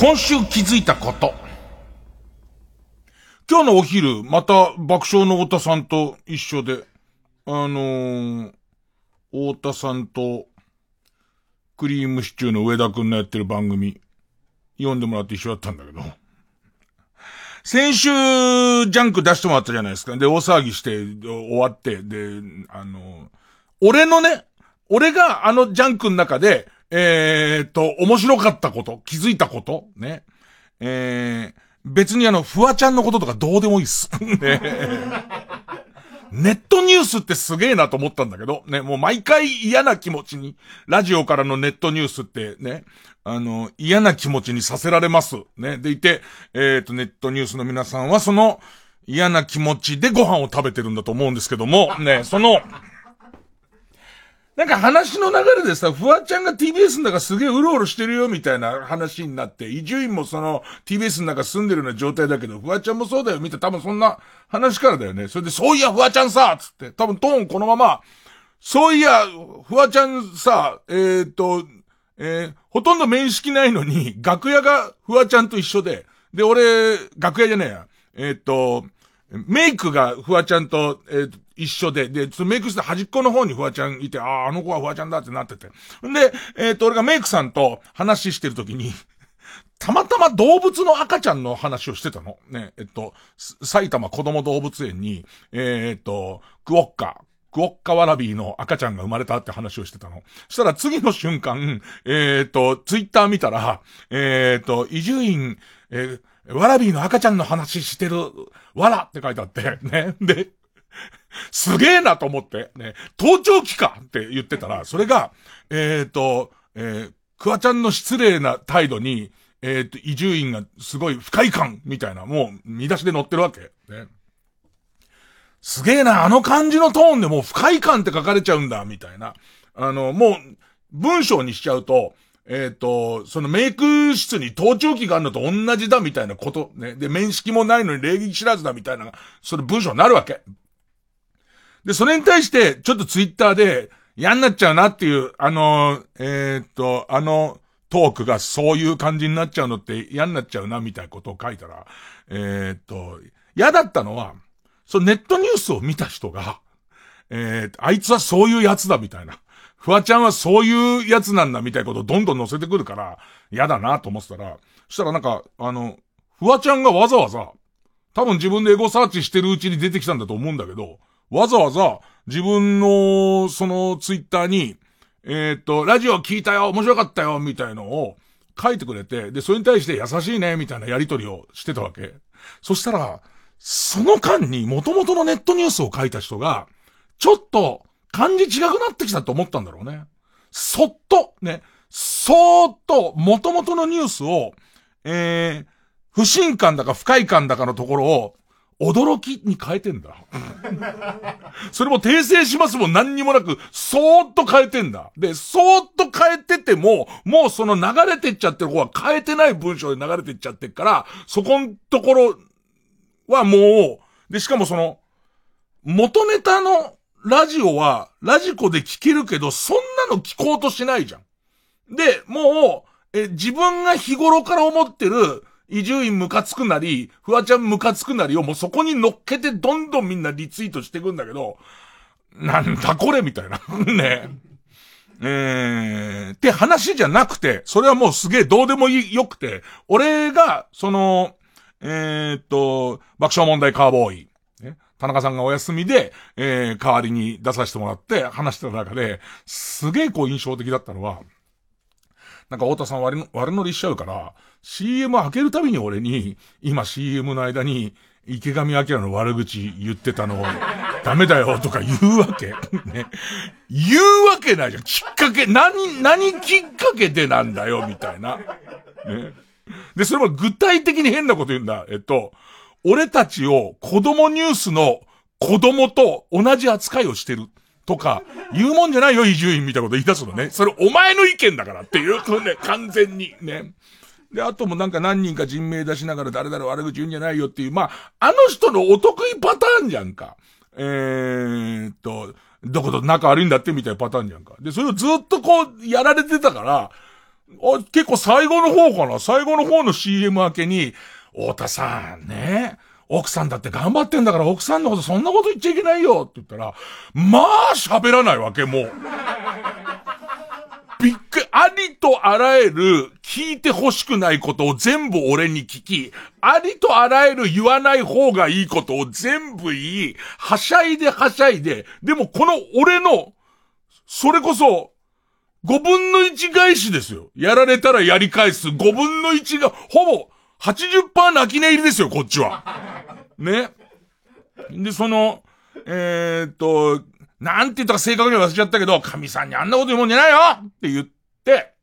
今週気づいたこと。今日のお昼、また爆笑の太田さんと一緒で、あのー、太田さんと、クリームシチューの上田くんのやってる番組、読んでもらって一緒だったんだけど、先週、ジャンク出してもらったじゃないですか。で、大騒ぎして、終わって、で、あの、俺のね、俺があのジャンクの中で、えー、っと、面白かったこと、気づいたこと、ね。えー、別にあの、フワちゃんのこととかどうでもいいっす。ね。ネットニュースってすげえなと思ったんだけど、ね、もう毎回嫌な気持ちに、ラジオからのネットニュースってね、あの、嫌な気持ちにさせられます。ね。でいて、えっ、と、ネットニュースの皆さんはその嫌な気持ちでご飯を食べてるんだと思うんですけども、ね、その、なんか話の流れでさ、フワちゃんが TBS の中すげえうろうろしてるよみたいな話になって、伊集院もその TBS の中住んでるような状態だけど、フワちゃんもそうだよみたいな多分そんな話からだよね。それで、そういや、フワちゃんさつって、多分トーンこのまま、そういや、フワちゃんさ、えー、っと、えーほとんど面識ないのに、楽屋がフワちゃんと一緒で、で、俺、楽屋じゃねえや。えーっと、メイクがフワちゃんと、えー一緒で、で、メイクして端っこの方にフワちゃんいて、ああ、あの子はフワちゃんだってなってて。んで、えーと、俺がメイクさんと話してるときに、たまたま動物の赤ちゃんの話をしてたの。ね、えっと、埼玉子供動物園に、えーっと、クオッカ、クオッカワラビーの赤ちゃんが生まれたって話をしてたの。そしたら次の瞬間、えーっと、ツイッター見たら、えーっと、伊集院、えーワラビーの赤ちゃんの話してる、わらって書いてあって、ね。で、すげえなと思って、ね、盗聴器かって言ってたら、それが、えっ、と、えー、クワちゃんの失礼な態度に、えっ、と、伊集院がすごい不快感みたいな、もう見出しで載ってるわけ。ね。すげえな、あの感じのトーンでもう不快感って書かれちゃうんだ、みたいな。あの、もう、文章にしちゃうと、えっ、と、そのメイク室に盗聴器があるのと同じだみたいなこと、ね。で、面識もないのに礼儀知らずだみたいな、それ文章になるわけ。で、それに対して、ちょっとツイッターで、嫌になっちゃうなっていう、あの、えーっと、あの、トークがそういう感じになっちゃうのって嫌になっちゃうな、みたいなことを書いたら、えーっと、嫌だったのは、そのネットニュースを見た人が、えー、あいつはそういうやつだ、みたいな。フワちゃんはそういうやつなんだ、みたいなことをどんどん載せてくるから、嫌だなと思ってたら、そしたらなんか、あの、フワちゃんがわざわざ、多分自分でエゴサーチしてるうちに出てきたんだと思うんだけど、わざわざ自分の、そのツイッターに、えーっと、ラジオ聞いたよ、面白かったよ、みたいのを書いてくれて、で、それに対して優しいね、みたいなやりとりをしてたわけ。そしたら、その間に元々のネットニュースを書いた人が、ちょっと感じ違くなってきたと思ったんだろうね。そっと、ね、そーっと元々のニュースを、えー、不信感だか不快感だかのところを、驚きに変えてんだ。それも訂正しますも何にもなく、そーっと変えてんだ。で、そーっと変えてても、もうその流れてっちゃってる方は変えてない文章で流れてっちゃってっから、そこんところはもう、で、しかもその、元ネタのラジオは、ラジコで聞けるけど、そんなの聞こうとしないじゃん。で、もう、え、自分が日頃から思ってる、伊集院ムカつくなり、フワちゃんムカつくなりをもうそこに乗っけてどんどんみんなリツイートしていくんだけど、なんだこれみたいな。ねえー、って話じゃなくて、それはもうすげえどうでもいい、よくて、俺が、その、えーっと、爆笑問題カーボーイ、田中さんがお休みで、えー、代わりに出させてもらって話してた中で、すげえこう印象的だったのは、なんか太田さん悪の悪乗りしちゃうから、CM 開けるたびに俺に、今 CM の間に、池上彰の悪口言ってたのを、ダメだよとか言うわけ。ね。言うわけないじゃん。きっかけ、何、何きっかけでなんだよ、みたいな。ね。で、それも具体的に変なこと言うんだ。えっと、俺たちを子供ニュースの子供と同じ扱いをしてる。とか、言うもんじゃないよ、伊集院みたいなこと言い出すのね。それお前の意見だからっていう、ね、完全にね。で、あともなんか何人か人名出しながら誰々悪口言うんじゃないよっていう、まあ、あの人のお得意パターンじゃんか。えーっと、どこと仲悪いんだってみたいなパターンじゃんか。で、それをずっとこう、やられてたから、結構最後の方かな最後の方の CM 明けに、太田さんね、奥さんだって頑張ってんだから奥さんのことそんなこと言っちゃいけないよって言ったら、まあ喋らないわけ、もう。びっくり、ありとあらゆる聞いて欲しくないことを全部俺に聞き、ありとあらゆる言わない方がいいことを全部言い、はしゃいではしゃいで、でもこの俺の、それこそ、5分の1返しですよ。やられたらやり返す。5分の1が、ほぼ、80%泣き寝入りですよ、こっちは。ね。で、その、えー、っと、なんて言ったか正確には忘れちゃったけど、神さんにあんなこと言うもんじゃないよって言って、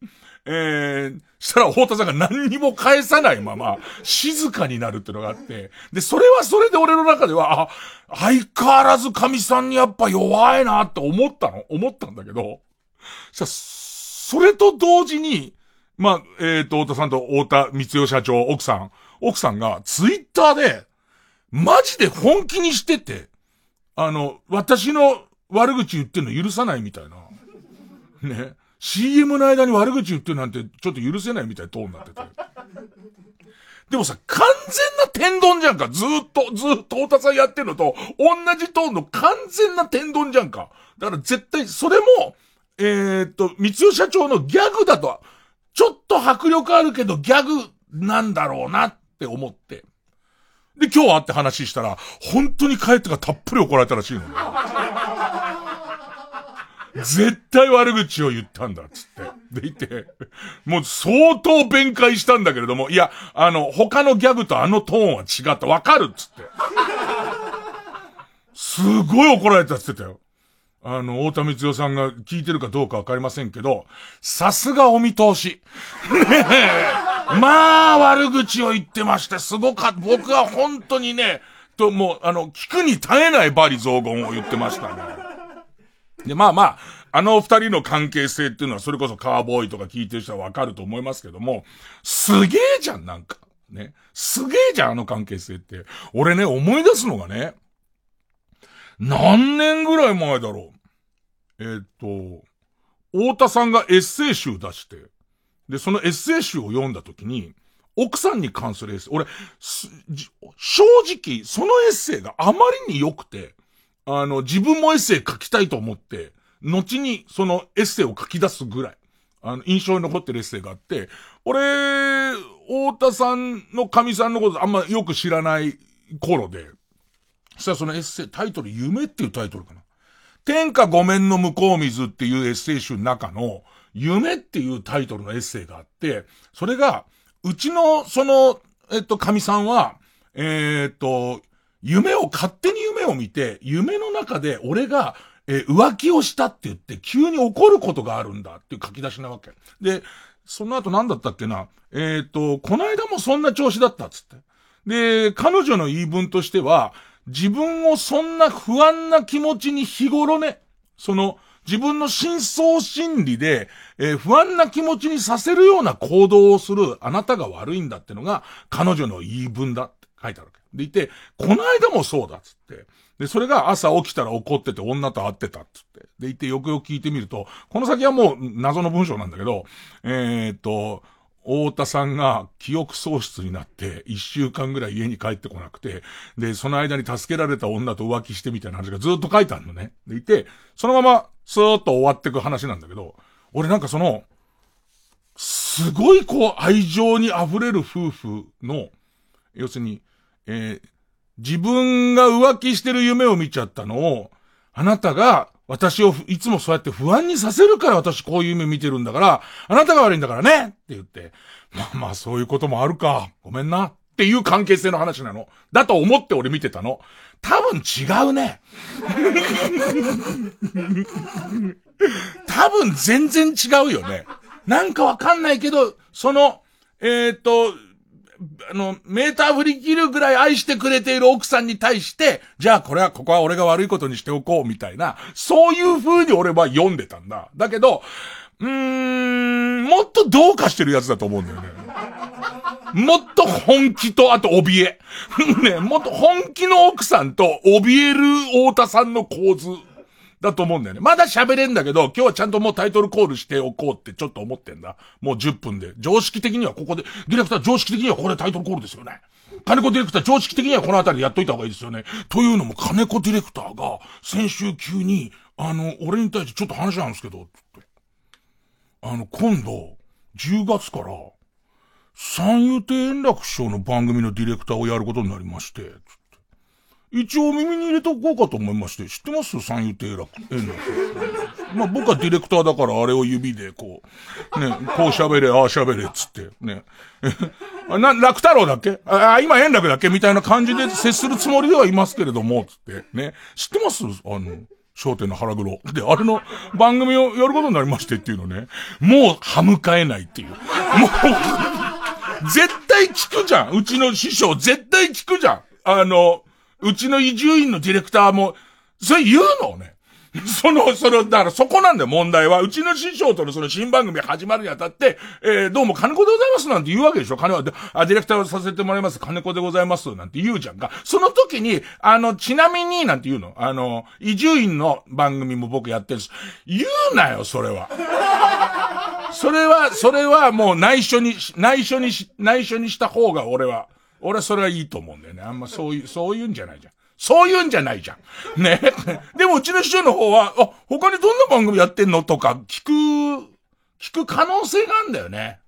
えー、したら太田さんが何にも返さないまま、静かになるってのがあって、で、それはそれで俺の中では、あ、相変わらず神さんにやっぱ弱いなって思ったの思ったんだけど、さ、それと同時に、まあ、えっ、と、太田さんと太田光代社長、奥さん、奥さんがツイッターで、マジで本気にしてて、あの、私の悪口言ってんの許さないみたいな。ね。CM の間に悪口言ってるなんてちょっと許せないみたいなトーンになってて。でもさ、完全な天丼じゃんか。ずっと、ずっと太田さんやってるのと、同じトーンの完全な天丼じゃんか。だから絶対、それも、えー、っと、三代社長のギャグだと、ちょっと迫力あるけどギャグなんだろうなって思って。で、今日会って話したら、本当に帰ってからたっぷり怒られたらしいの。絶対悪口を言ったんだ、つって。でいて、もう相当弁解したんだけれども、いや、あの、他のギャグとあのトーンは違った。わかるっつって。すごい怒られたっつってたよ。あの、太田光代さんが聞いてるかどうかわかりませんけど、さすがお見通し。ねえ。まあ、悪口を言ってまして、すごかった。僕は本当にね、と、もう、あの、聞くに耐えないバリ雑言を言ってましたね。で、まあまあ、あの二人の関係性っていうのは、それこそカーボーイとか聞いてる人はわかると思いますけども、すげえじゃん、なんか。ね。すげえじゃん、あの関係性って。俺ね、思い出すのがね、何年ぐらい前だろう。えーっと、太田さんがエッセイ集出して、で、そのエッセイ集を読んだときに、奥さんに関するエッセイ、俺、正直、そのエッセイがあまりに良くて、あの、自分もエッセイ書きたいと思って、後にそのエッセイを書き出すぐらい、あの、印象に残ってるエッセイがあって、俺、太田さんの神さんのことあんまよく知らない頃で、そしたらそのエッセイ、タイトル、夢っていうタイトルかな。天下ごめんの向こう水っていうエッセイ集の中の、夢っていうタイトルのエッセイがあって、それが、うちの、その、えっと、神さんは、えーっと、夢を、勝手に夢を見て、夢の中で俺が、えー浮気をしたって言って、急に怒ることがあるんだっていう書き出しなわけ。で、その後何だったっけなえーっと、この間もそんな調子だったっつって。で、彼女の言い分としては、自分をそんな不安な気持ちに日頃ね、その、自分の深層心理で、えー不安な気持ちにさせるような行動をするあなたが悪いんだってのが、彼女の言い分だって書いてあるわけ。でいて、この間もそうだっつって。で、それが朝起きたら怒ってて女と会ってたっつって。でいて、よくよく聞いてみると、この先はもう謎の文章なんだけど、えーっと、太田さんが記憶喪失になって、一週間ぐらい家に帰ってこなくて、で、その間に助けられた女と浮気してみたいな話がずっと書いてあるのね。でいて、そのまま、スーッと終わってく話なんだけど、俺なんかその、すごいこう、愛情に溢れる夫婦の、要するに、えー自分が浮気してる夢を見ちゃったのを、あなたが私をいつもそうやって不安にさせるから私こういう夢見てるんだから、あなたが悪いんだからねって言って、まあまあそういうこともあるか。ごめんな。っていう関係性の話なの。だと思って俺見てたの。多分違うね。多分全然違うよね。なんかわかんないけど、その、えっ、ー、と、あの、メーター振り切るぐらい愛してくれている奥さんに対して、じゃあこれは、ここは俺が悪いことにしておこう、みたいな、そういう風に俺は読んでたんだ。だけど、うーん、もっとどうかしてるやつだと思うんだよね。もっと本気と、あと怯え。ね、もっと本気の奥さんと怯える太田さんの構図だと思うんだよね。まだ喋れんだけど、今日はちゃんともうタイトルコールしておこうってちょっと思ってんだ。もう10分で。常識的にはここで、ディレクター常識的にはここでタイトルコールですよね。金子ディレクター常識的にはこの辺りでやっといた方がいいですよね。というのも金子ディレクターが先週急に、あの、俺に対してちょっと話なんですけど、あの、今度、10月から、三遊亭円楽師匠の番組のディレクターをやることになりまして、一応耳に入れておこうかと思いまして、知ってます？三遊亭楽。円楽。まあ僕はディレクターだからあれを指でこう、ね、こう喋れ、ああ喋れ、つって、ね。な、楽太郎だっけ？ああ、今円楽だっけ？みたいな感じで接するつもりではいますけれども、つって、ね。知ってます？あの、商店の腹黒。で、あれの番組をやることになりましてっていうのね。もう歯向かえないっていう。もう絶対聞くじゃん。うちの師匠絶対聞くじゃん。あの、うちの移住院のディレクターも、それ言うのね。その、その、だからそこなんだよ、問題は。うちの師匠とのその新番組始まるにあたって、えー、どうも金子でございますなんて言うわけでしょ金は、あ、ディレクターをさせてもらいます、金子でございますなんて言うじゃんか。その時に、あの、ちなみに、なんて言うの？あの、移住院の番組も僕やってるんです。言うなよ、それは。それは、それはもう内緒にし、内緒にし、内緒にした方が俺は、俺はそれはいいと思うんだよね。あんまそういう、そういうんじゃないじゃん。そういうんじゃないじゃん。ね。でもうちの師匠の方は、あ、他にどんな番組やってんのとか聞く、聞く可能性があるんだよね。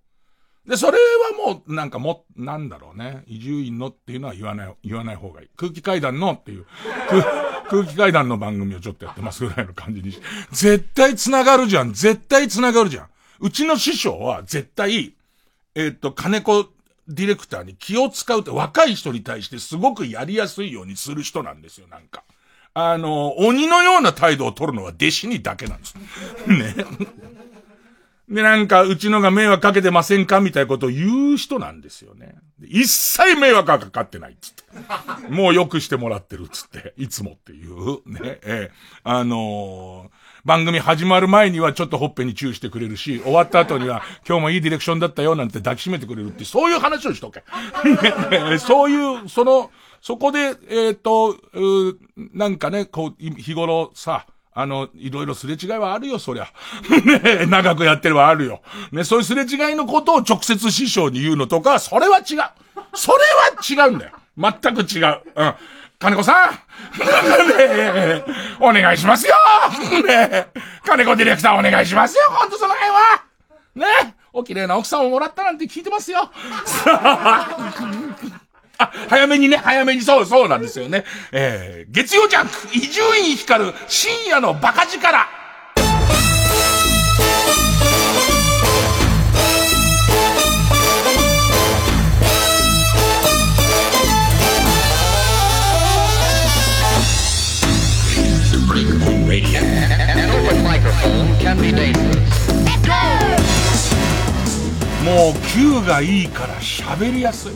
で、それはもう、なんかも、なんだろうね。移住院のっていうのは言わない、言わない方がいい。空気階段のっていう、空気階段の番組をちょっとやってますぐらいの感じにし絶対繋がるじゃん。絶対繋がるじゃん。うちの師匠は絶対、えー、っと、金子ディレクターに気を使うって若い人に対してすごくやりやすいようにする人なんですよ、なんか。あの、鬼のような態度を取るのは弟子にだけなんです。ね。で、なんか、うちのが迷惑かけてませんかみたいなことを言う人なんですよね。一切迷惑がかかってないっつって。もう良くしてもらってるっつって、いつもっていう、ね、ええ、あのー番組始まる前にはちょっとほっぺにチューしてくれるし、終わった後には今日もいいディレクションだったよなんて抱きしめてくれるって、そういう話をしとけ。そういう、その、そこで、えっ、ー、と、なんかね、こう、日頃さ、あの、いろいろすれ違いはあるよ、そりゃ。ね長くやってればあるよ。ね、そういうすれ違いのことを直接師匠に言うのとか、それは違う。それは違うんだよ。全く違う。うん。金子さん。ね お願いしますよ。ね。金子ディレクターお願いしますよ。ほんとその辺は。ね。お綺麗な奥さんをもらったなんて聞いてますよ。あ、早めにね、早めに、そう、そうなんですよね。えー、月曜ジャンク、伊集院光る深夜のバカ力。もう Q がいいから喋りやすい。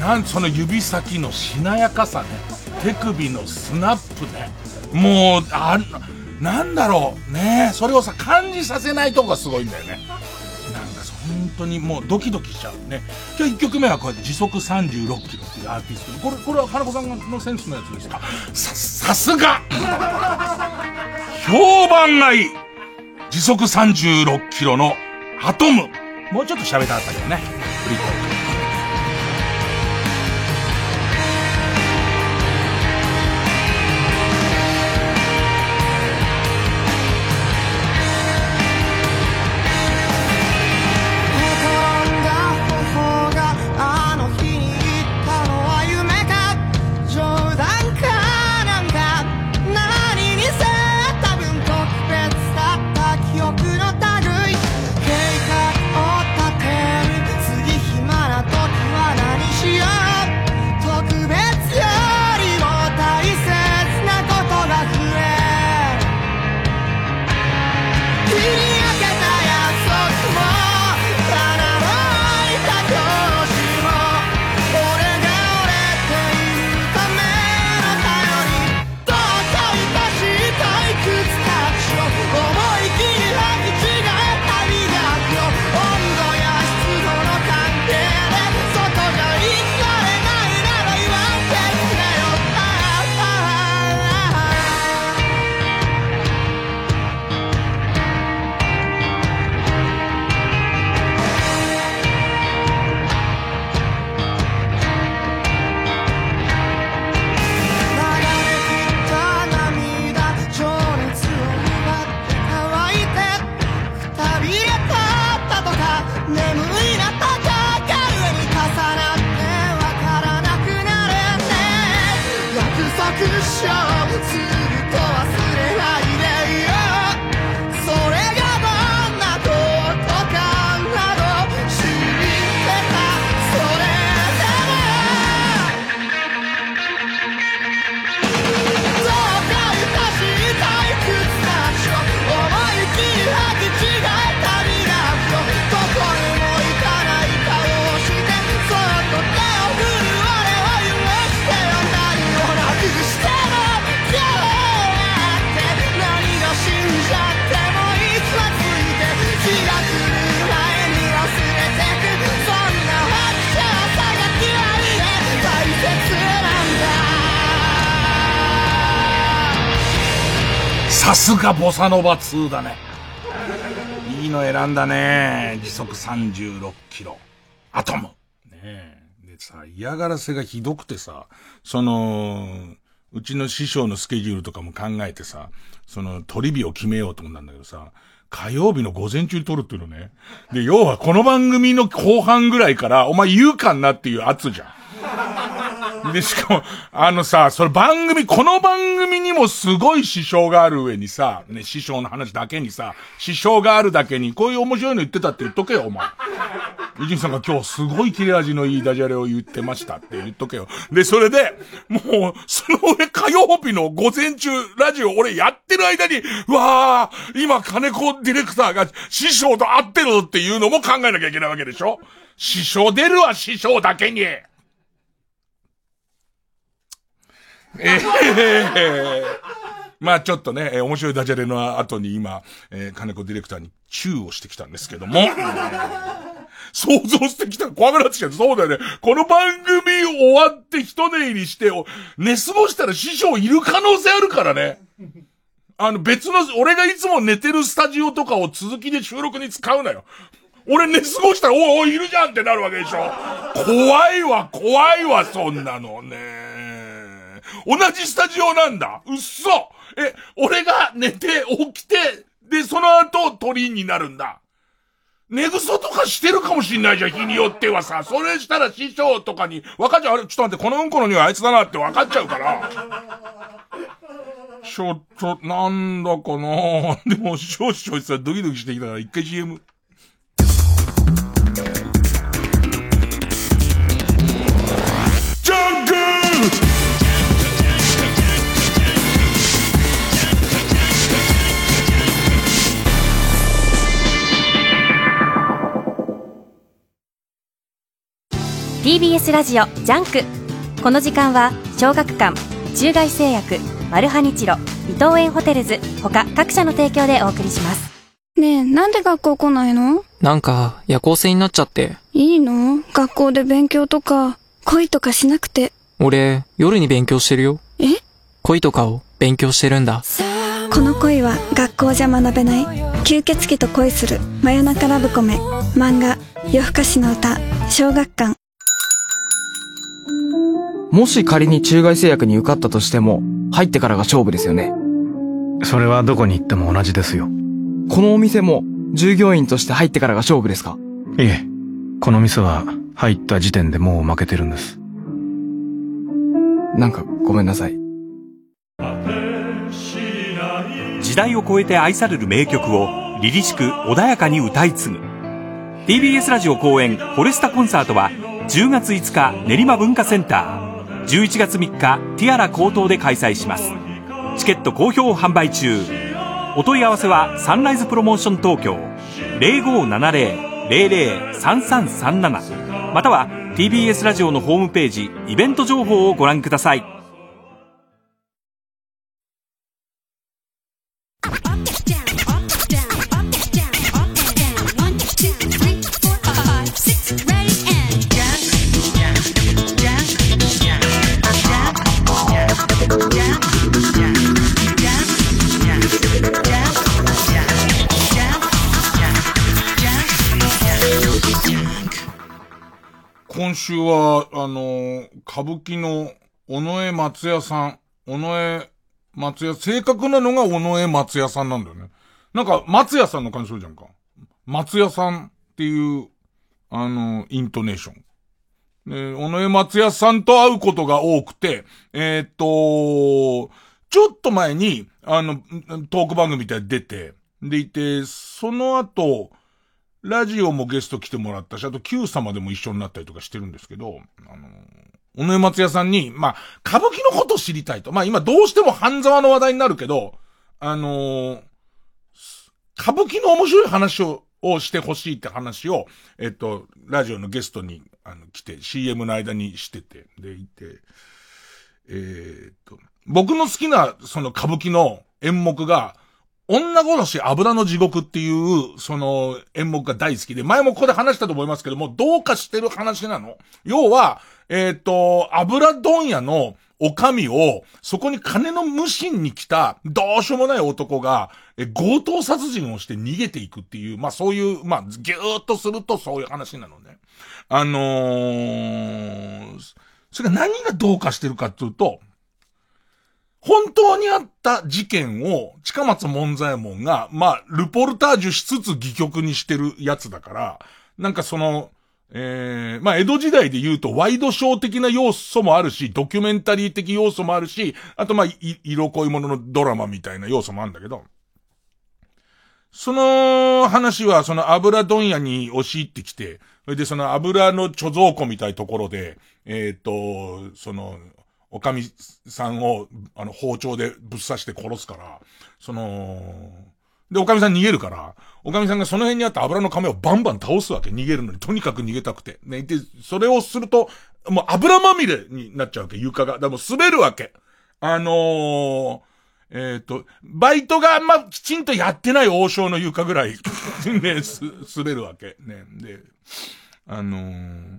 なんその指先のしなやかさね。手首のスナップね。もうあなんだろう。ねそれをさ感じさせないとこがすごいんだよね。本当にもうドキドキしちゃうね。今日1曲目はこうやって時速36キロっていうアーティスト。これこれは花子さんのセンスのやつですか？ささすが！評判がいい。時速36キロのアトム。もうちょっと喋りたかったけどね。振り返って。眠すがボサノバ2だね。いいの選んだね。時速36キロ。アトム。ねえ。でさ、嫌がらせがひどくてさ、その、うちの師匠のスケジュールとかも考えてさ、その、取り日を決めようと思ったんだけどさ、火曜日の午前中に撮るっていうのね。で、要はこの番組の後半ぐらいから、お前言うかなっていう圧じゃん。で、しかも、あのさ、それ番組、この番組にもすごい支障がある上にさ、ね、師匠の話だけにさ、支障があるだけに、こういう面白いの言ってたって言っとけよ、お前。伊集院さんが今日すごい切れ味のいいダジャレを言ってましたって言っとけよ。で、それで、もう、その俺火曜日の午前中、ラジオ俺やってる間に、わー、今金子ディレクターが師匠と会ってるっていうのも考えなきゃいけないわけでしょ師匠出るわ、師匠だけに。え えまあちょっとね、えー面白いダジャレの後に今、えー金子ディレクターにチューをしてきたんですけども。想像してきたら怖くなってきた。そうだよね。この番組終わって一寝入りして、寝過ごしたら師匠いる可能性あるからね。あの別の、俺がいつも寝てるスタジオとかを続きで収録に使うなよ。俺寝過ごしたら、おいおいいるじゃんってなるわけでしょ。怖いわ、怖いわ、そんなのね。同じスタジオなんだ。うっそえ、俺が寝て起きて、で、その後鳥になるんだ。寝ぐそとかしてるかもしんないじゃん、日によってはさ。それしたら師匠とかに、分かっちゃう。あれ、ちょっと待って、このうんこの匂いあいつだなって分かっちゃうから。ちょっと、なんだかなでも、少々さ、ドキドキしてきたから、一回 CM。TBS ラジオジャンクこの時間は小学館中外製薬マルハニチロ伊藤園ホテルズ他各社の提供でお送りしますねえ、なんで学校来ないの？なんか、夜行性になっちゃって。いいの？学校で勉強とか、恋とかしなくて。俺、夜に勉強してるよ。え？恋とかを勉強してるんだ。この恋は学校じゃ学べない。吸血鬼と恋する真夜中ラブコメ。漫画、夜更かしの歌、小学館。もし仮に中外製薬に受かったとしても、入ってからが勝負ですよね。それはどこに行っても同じですよ。このお店も、従業員として入ってからが勝負ですか？いえ、この店は入った時点でもう負けてるんです。なんかごめんなさい。時代を超えて愛される名曲を凛々しく穏やかに歌い継ぐ TBS ラジオ公演「フォレスタコンサート」は10月5日練馬文化センター11月3日ティアラ高等で開催します。チケット好評販売中。お問い合わせはサンライズプロモーション東京。0570-003337または TBS ラジオのホームページイベント情報をご覧ください。週は、あの歌舞伎の尾上松也さん、尾上松也、正確なのが尾上松也さんなんだよね。なんか、松也さんの感じするじゃんか。松也さんっていうあの、イントネーション。で、尾上松也さんと会うことが多くて、えー、っと、ちょっと前に、あの、トーク番組みたいに出て、でいて、その後、ラジオもゲスト来てもらったし、あと Q 様でも一緒になったりとかしてるんですけど、あの、尾上松也さんに、まあ、歌舞伎のこと知りたいと。まあ今どうしても半沢の話題になるけど、あのー、歌舞伎の面白い話を、をしてほしいって話を、えっと、ラジオのゲストに、あの、来て、CM の間にしてて、で、いて、えー、っと、僕の好きな、その歌舞伎の演目が、女殺し油の地獄っていう、その演目が大好きで、前もここで話したと思いますけども、どうかしてる話なの？要は、えっ、と、油問屋のお上を、そこに金の無心に来た、どうしようもない男が、え、強盗殺人をして逃げていくっていう、まあそういう、まあ、ぎゅーっとするとそういう話なのね。あのー、それが何がどうかしてるかっていうと、本当にあった事件を、近松門左衛門が、まあ、ルポルタージュしつつ戯曲にしてるやつだから、なんかその、えー、まあ、江戸時代で言うと、ワイドショー的な要素もあるし、ドキュメンタリー的要素もあるし、あとまあ、色恋物のドラマみたいな要素もあるんだけど、その話は、その油問屋に押し入ってきて、それでその油の貯蔵庫みたいなところで、えっ、ー、と、その、おかみさんを、あの、包丁でぶっ刺して殺すから、その、で、おかみさん逃げるから、おかみさんがその辺にあった油の亀をバンバン倒すわけ。逃げるのに。とにかく逃げたくて。ね。で、それをすると、もう油まみれになっちゃうわけ、床が。でも滑るわけ。あのー、えっ、ー、と、バイトがあんまきちんとやってない王将の床ぐらい ね、す、滑るわけ。ね。で、あのー、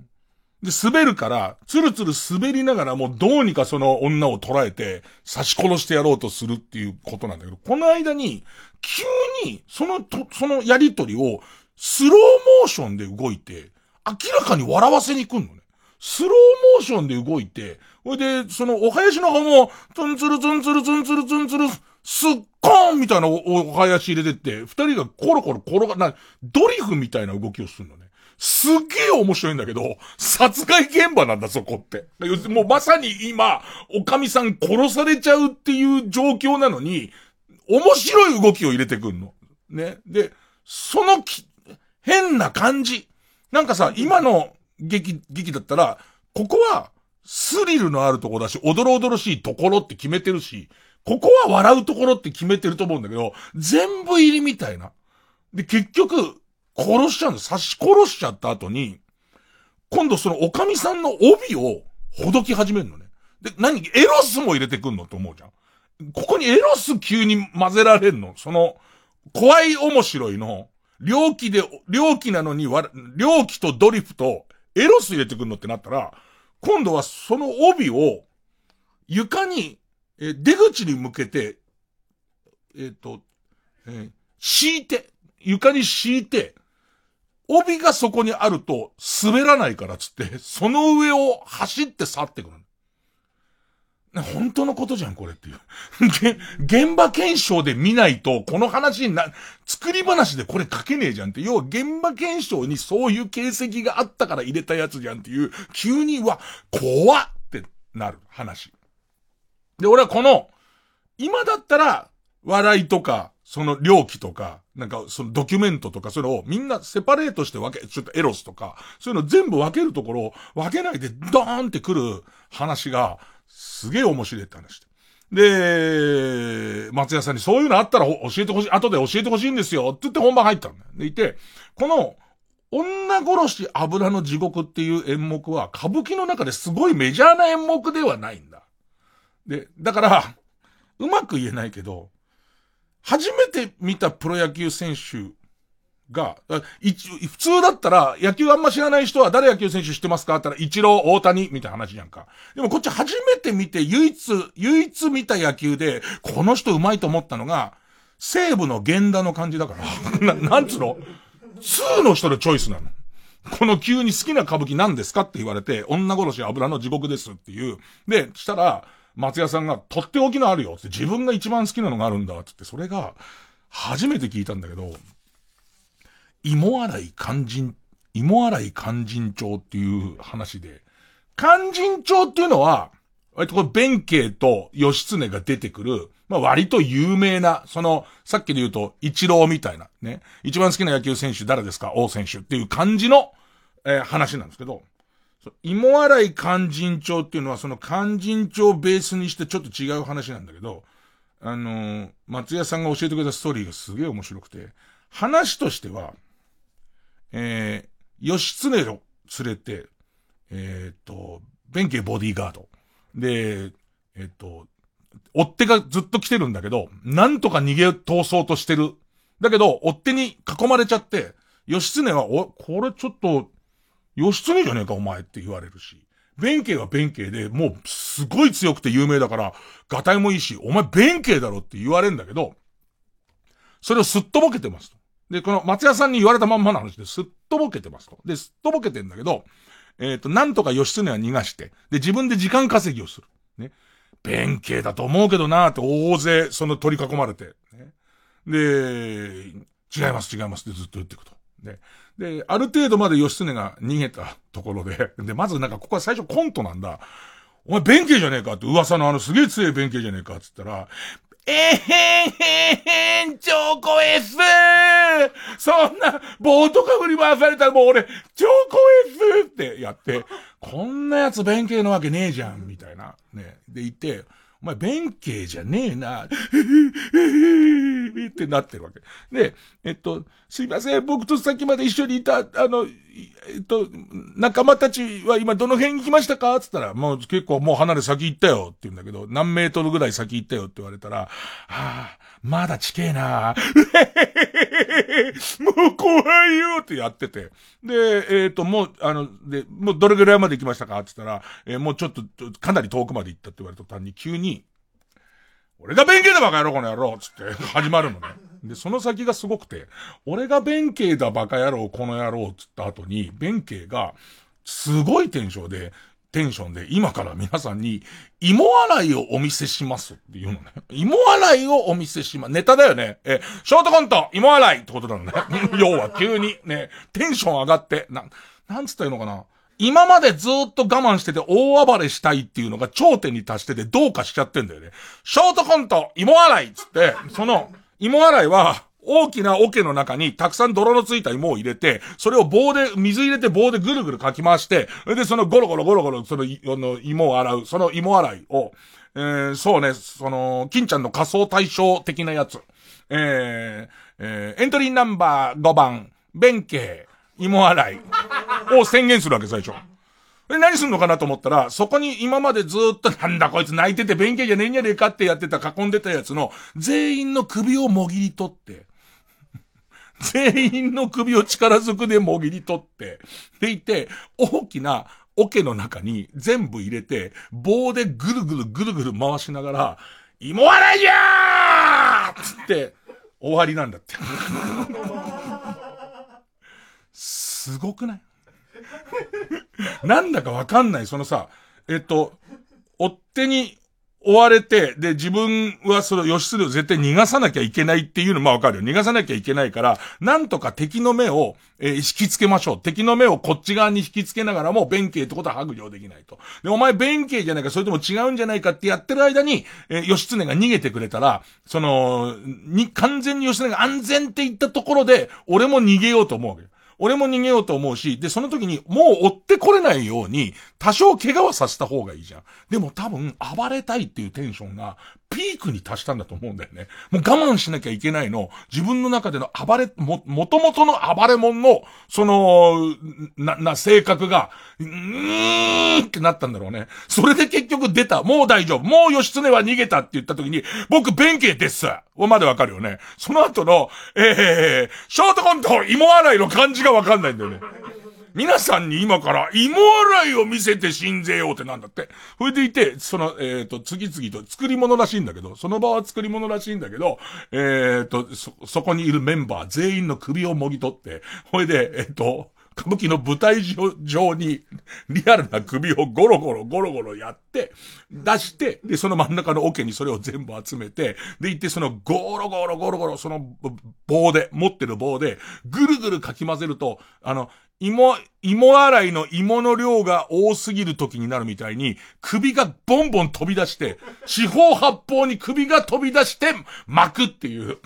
で、滑るから、つるつる滑りながらもどうにかその女を捉えて、刺し殺してやろうとするっていうことなんだけど、この間に、急に、その、と、そのやりとりを、スローモーションで動いて、明らかに笑わせに来んのね。スローモーションで動いて、ほいで、そのお囃子の方も、ツンツルツンツルツンツルツンツル、すっこーんみたいなお囃子入れてって、二人がコロコロ転が、な、ドリフみたいな動きをするのね。すっげえ面白いんだけど、殺害現場なんだ、そこって。もうまさに今、おかみさん殺されちゃうっていう状況なのに、面白い動きを入れてくんの。ね。で、そのき、変な感じ。なんかさ、今の劇、劇だったら、ここは、スリルのあるとこだし、おどろおどろしいところって決めてるし、ここは笑うところって決めてると思うんだけど、全部入りみたいな。で、結局、殺しちゃうんだ。刺し殺しちゃった後に、今度そのおかみさんの帯をほどき始めるのね。で、何エロスも入れてくんのって思うじゃん。ここにエロス急に混ぜられんのその、怖い面白いの、猟奇で、猟奇なのに、猟奇とドリフとエロス入れてくんのってなったら、今度はその帯を床に、え、出口に向けて、えっ、ー、と、えー、敷いて、床に敷いて、帯がそこにあると滑らないからつって、その上を走って去ってくる。本当のことじゃん、これっていう。現場検証で見ないと、この話にな、作り話でこれ書けねえじゃんって。要は現場検証にそういう形跡があったから入れたやつじゃんっていう、急には、怖っってなる話。で、俺はこの、今だったら、笑いとか、その猟奇とか、なんかそのドキュメントとか、それをみんなセパレートして分け、ちょっとエロスとか、そういうの全部分けるところを分けないでドーンってくる話が、すげえ面白いって話で。松屋さんにそういうのあったら教えてほしい、後で教えてほしいんですよって言って本番入ったんだよ。でいて、この、女殺し油の地獄っていう演目は歌舞伎の中ですごいメジャーな演目ではないんだ。で、だから、うまく言えないけど、初めて見たプロ野球選手が、普通だったら、野球あんま知らない人は誰野球選手知ってますかって言ったら、一郎、大谷、みたいな話じゃんか。でもこっち初めて見て、唯一、唯一見た野球で、この人上手いと思ったのが、西武の源田の感じだから。な、なんつうの ?2 の人のチョイスなの。この急に好きな歌舞伎何ですかって言われて、女殺し油の地獄ですっていう。で、したら、松屋さんが、とっておきのあるよって、自分が一番好きなのがあるんだってって、それが、初めて聞いたんだけど、芋洗い肝心芋洗い勧進帳っていう話で、勧進帳っていうのは、割とこれ弁慶と義経が出てくる、まあ割と有名な、その、さっきで言うと、一郎みたいな、ね。一番好きな野球選手誰ですか？王選手っていう感じの、えー話なんですけど、芋洗い勧進帳っていうのはその勧進帳をベースにしてちょっと違う話なんだけど、あのー松屋さんが教えてくれたストーリーがすげえ面白くて、話としては、えー、義経を連れて、えーっと、弁慶ボディーガード。で、えーっと、追っ手がずっと来てるんだけど、なんとか逃げ通そうとしてる。だけど、追っ手に囲まれちゃって、義経は、お、これちょっと、義経じゃねえかお前って言われるし。弁慶は弁慶で、もうすごい強くて有名だから、ガタイもいいし、お前弁慶だろって言われるんだけど、それをすっとぼけてますと。で、この松屋さんに言われたまんまの話ですっとぼけてますと。で、すっとぼけてんだけど、えっ、と、なんとか義経は逃がして、で、自分で時間稼ぎをする。ね。弁慶だと思うけどなーって大勢その取り囲まれて、ね。で、違います違いますってずっと言っていくと。で、で、ある程度まで義経が逃げたところで、で、まずなんかここは最初コントなんだ。お前弁慶じゃねえかって噂のあのすげえ強い弁慶じゃねえかって言ったら、えへんへんへん、チョコエスそんな、棒とか振り回されたらもう俺、チョコエスってやって、こんなやつ弁慶のわけねえじゃん、みたいな。ね。で言って、お前弁慶じゃねえな、ってなってるわけ。で、えっと、すいません、僕とさっきまで一緒にいた、あの、えっと、仲間たちは今どの辺行きましたか？つったら、もう結構もう離れ先行ったよ。って言うんだけど、何メートルぐらい先行ったよ。って言われたら、はあ、まだ近えな。もう怖いよってやってて。で、えっ、と、もう、あの、で、もうどれぐらいまで行きましたか？って言ったら、えーもうちょっと、かなり遠くまで行ったって言われた途端に急に、俺が弁慶だバカ野郎この野郎つって始まるのね。で、その先がすごくて、俺が弁慶だバカ野郎この野郎つった後に、弁慶が、すごいテンションで、テンションで、今から皆さんに、芋洗いをお見せしますって言うのね。芋洗いをお見せします。ネタだよね。え、ショートコント、芋洗いってことなのね。要は急に、ね、テンション上がって、な、なんつったらいいのかな。今までずっと我慢してて大暴れしたいっていうのが頂点に達しててどうかしちゃってんだよね。ショートコント、芋洗いっつって、その、芋洗いは、大きな桶の中にたくさん泥のついた芋を入れて、それを棒で、水入れて棒でぐるぐるかき回して、でそのゴロゴロゴロゴロ、その、の、芋を洗う、その芋洗いを、えー、そうね、その、金ちゃんの仮想対象的なやつ。えー、えー、エントリーナンバー5番、弁慶、芋洗いを宣言するわけ、最初。で、何すんのかなと思ったら、そこに今までずっとなんだこいつ泣いてて弁慶じゃねえんじゃねえかってやってた、囲んでたやつの、全員の首をもぎり取って、全員の首を力ずくでもぎり取って、でいて、大きな桶の中に全部入れて、棒でぐるぐるぐるぐる回しながら、芋洗いじゃー!つって、終わりなんだって。すごくない？なんだかわかんない、そのさ、えっと、追っ手に追われて、で、自分はその義経を絶対逃がさなきゃいけないっていうのもわかるよ。逃がさなきゃいけないから、なんとか敵の目を、えー引きつけましょう。敵の目をこっち側に引きつけながらも、弁慶ってことは白状できないと。で、お前弁慶じゃないか、それとも違うんじゃないかってやってる間に、えー義経が逃げてくれたら、その、に、完全に義経が安全って言ったところで、俺も逃げようと思うわけ。俺も逃げようと思うし、で、その時に、もう追ってこれないように、多少怪我はさせた方がいいじゃん。でも多分、暴れたいっていうテンションが、ピークに達したんだと思うんだよね。もう我慢しなきゃいけないの、自分の中での暴れ、も、もともとの暴れ者の、その、な、な、性格が、うーんってなったんだろうね。それで結局出た。もう大丈夫。もう義経は逃げたって言った時に、僕弁慶です。はまでわかるよね。その後の、えー、ショートコント、芋洗いの感じがわかんないんだよね。皆さんに今から芋洗いを見せて信ぜようってなんだって。それでいて、その、えっ、と、次々と作り物らしいんだけど、その場は作り物らしいんだけど、えっ、と、そ、そこにいるメンバー全員の首をもぎ取って、それで、えっ、と、歌舞伎の舞台上上に、リアルな首をゴロゴロゴロゴロやって、出して、で、その真ん中の桶にそれを全部集めて、で、行ってそのゴロゴロゴロゴロ、その棒で、持ってる棒で、ぐるぐるかき混ぜると、あの、芋、芋洗いの芋の量が多すぎる時になるみたいに、首がボンボン飛び出して、四方八方に首が飛び出して、巻くっていう。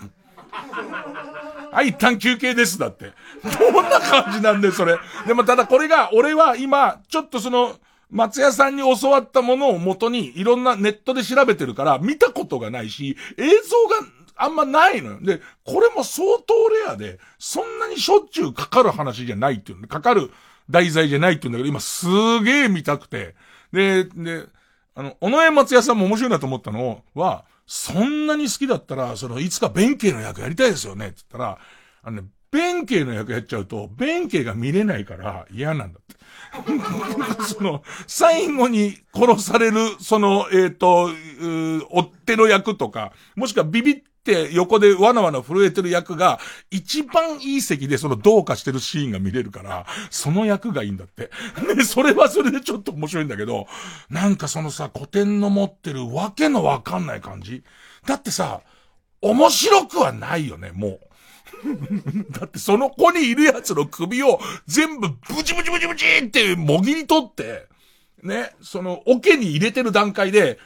はい、一旦休憩です、だって。どんな感じなんだよ、それ。でもただこれが、俺は今、ちょっとその、松屋さんに教わったものを元に、いろんなネットで調べてるから、見たことがないし、映像があんまないのよ。で、これも相当レアで、そんなにしょっちゅうかかる話じゃないっていうかかる題材じゃないっていうんだけど、今すげえ見たくて。で、で、あの、尾上松也さんも面白いなと思ったのは、そんなに好きだったら、その、いつか弁慶の役やりたいですよねって言ったら、あのね、弁慶の役やっちゃうと、弁慶が見れないから嫌なんだって。その、最後に殺される、その、えっ、と、追っ手の役とか、もしくはビビっって横でわなわな震えてる役が、一番いい席でそのどうかしてるシーンが見れるから、その役がいいんだって。で、それはそれでちょっと面白いんだけど、なんかそのさ、古典の持ってるわけのわかんない感じだってさ、面白くはないよね、もう。だってその子にいるやつの首を全部ブチブチブチブチってもぎり取って、ね、その桶に入れてる段階で、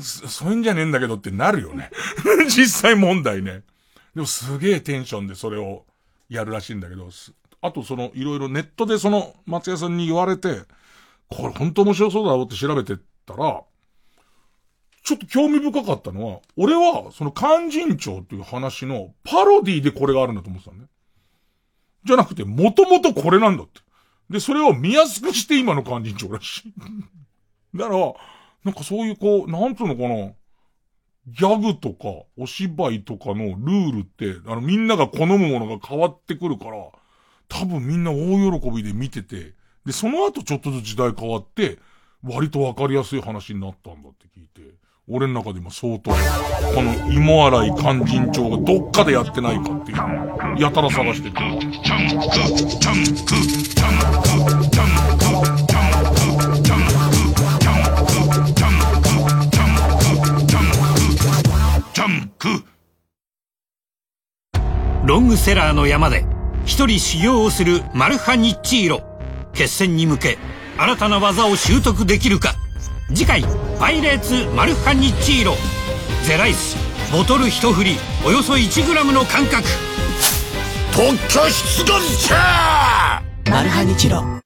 そそういうんじゃねえんだけどってなるよね。実際問題ね。でもすげえテンションでそれをやるらしいんだけど、あとそのいろいろネットでその松屋さんに言われて、これ本当面白そうだろうって調べてったら、ちょっと興味深かったのは、俺は、その勧進帳っていう話のパロディでこれがあるんだと思ってたのね。じゃなくて、もともとこれなんだって。で、それを見やすくして今の勧進帳らしい。だから、なんかそういうこう、なんつうのかな。ギャグとか、お芝居とかのルールって、あの、みんなが好むものが変わってくるから、多分みんな大喜びで見てて、で、その後ちょっとずつ時代変わって、割とわかりやすい話になったんだって聞いて、俺の中で今相当、この芋洗い勧進帳がどっかでやってないかっていうのをやたら探してて。ロングセラーの山で一人修行をするマルハニッチーロ。決戦に向け新たな技を習得できるか。次回「パイレーツマルハニッチーロ」ゼライスボトル一振りおよそ 1g の感覚特許出願者!マルハニチロ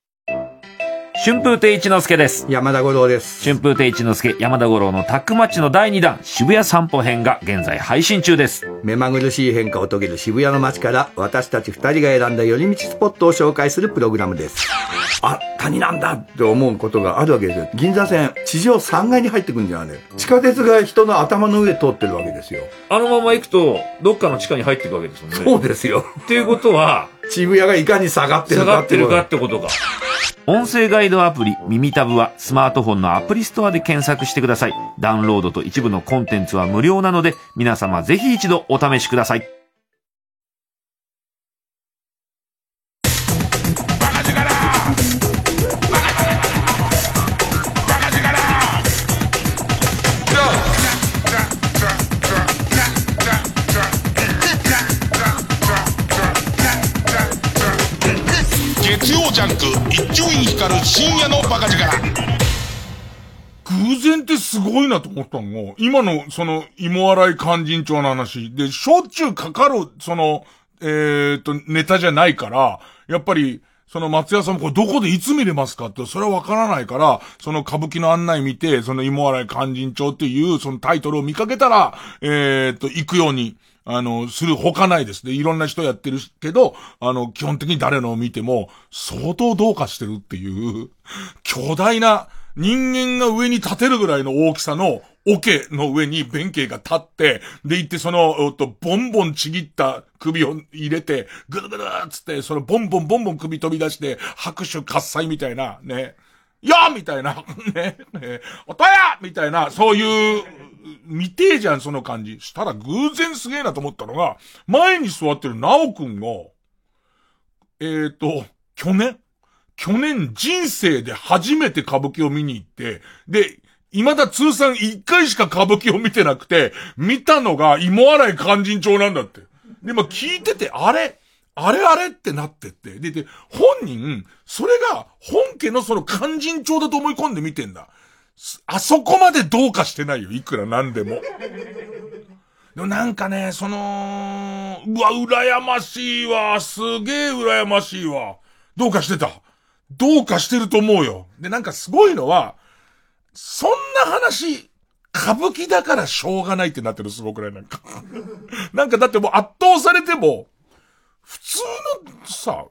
春風亭一之輔です。山田五郎です。春風亭一之輔、山田五郎のタックマッチの第2弾、渋谷散歩編が現在配信中です。目まぐるしい変化を遂げる渋谷の街から私たち二人が選んだ寄り道スポットを紹介するプログラムです。あ、谷なんだって思うことがあるわけですよ。銀座線、地上3階に入ってくんじゃん、あれ。地下鉄が人の頭の上通ってるわけですよ。あのまま行くと、どっかの地下に入っていくわけですもんね。そうですよ。っていうことは、渋谷がいかに下がってる下かっていうがってるかってことか。音声ガイドアプリ耳タブはスマートフォンのアプリストアで検索してください。ダウンロードと一部のコンテンツは無料なので皆様ぜひ一度お試しください。すごいなと思ったのが、今のその芋洗い勧進帳の話で、しょっちゅうかかる、その、えっ、と、ネタじゃないから、やっぱり、その松屋さんもこれどこでいつ見れますかって、それはわからないから、その歌舞伎の案内見て、その芋洗い勧進帳っていうそのタイトルを見かけたら、えっ、と、行くように、あの、するほかないですね。いろんな人やってるけど、あの、基本的に誰のを見ても、相当どうかしてるっていう、巨大な、人間が上に立てるぐらいの大きさの桶の上に弁慶が立って、で行ってその、えっと、ボンボンちぎった首を入れて、ぐるぐるっつって、そのボンボンボンボン首飛び出して、拍手喝采みたいな、ね。よーみたいな、ね、ね、おとやみたいな、そういう、見てえじゃん、その感じ。したら偶然すげえなと思ったのが、前に座ってるナオくんが、えっ、と、去年去年人生で初めて歌舞伎を見に行って、で、未だ通算1回しか歌舞伎を見てなくて、見たのが芋洗い勧進帳なんだって。で、まあ聞いてて、あれ？あれ？あれ？ってなってって。で、で、本人、それが本家のその勧進帳だと思い込んで見てんだ。あそこまでどうかしてないよ。いくらなんでも。でもなんかね、その、うわ、羨ましいわ。すげえ羨ましいわ。どうかしてた？どうかしてると思うよ。で、なんかすごいのは、そんな話、歌舞伎だからしょうがないってなってるすごくないなんか。なんかだってもう圧倒されても、普通のさ、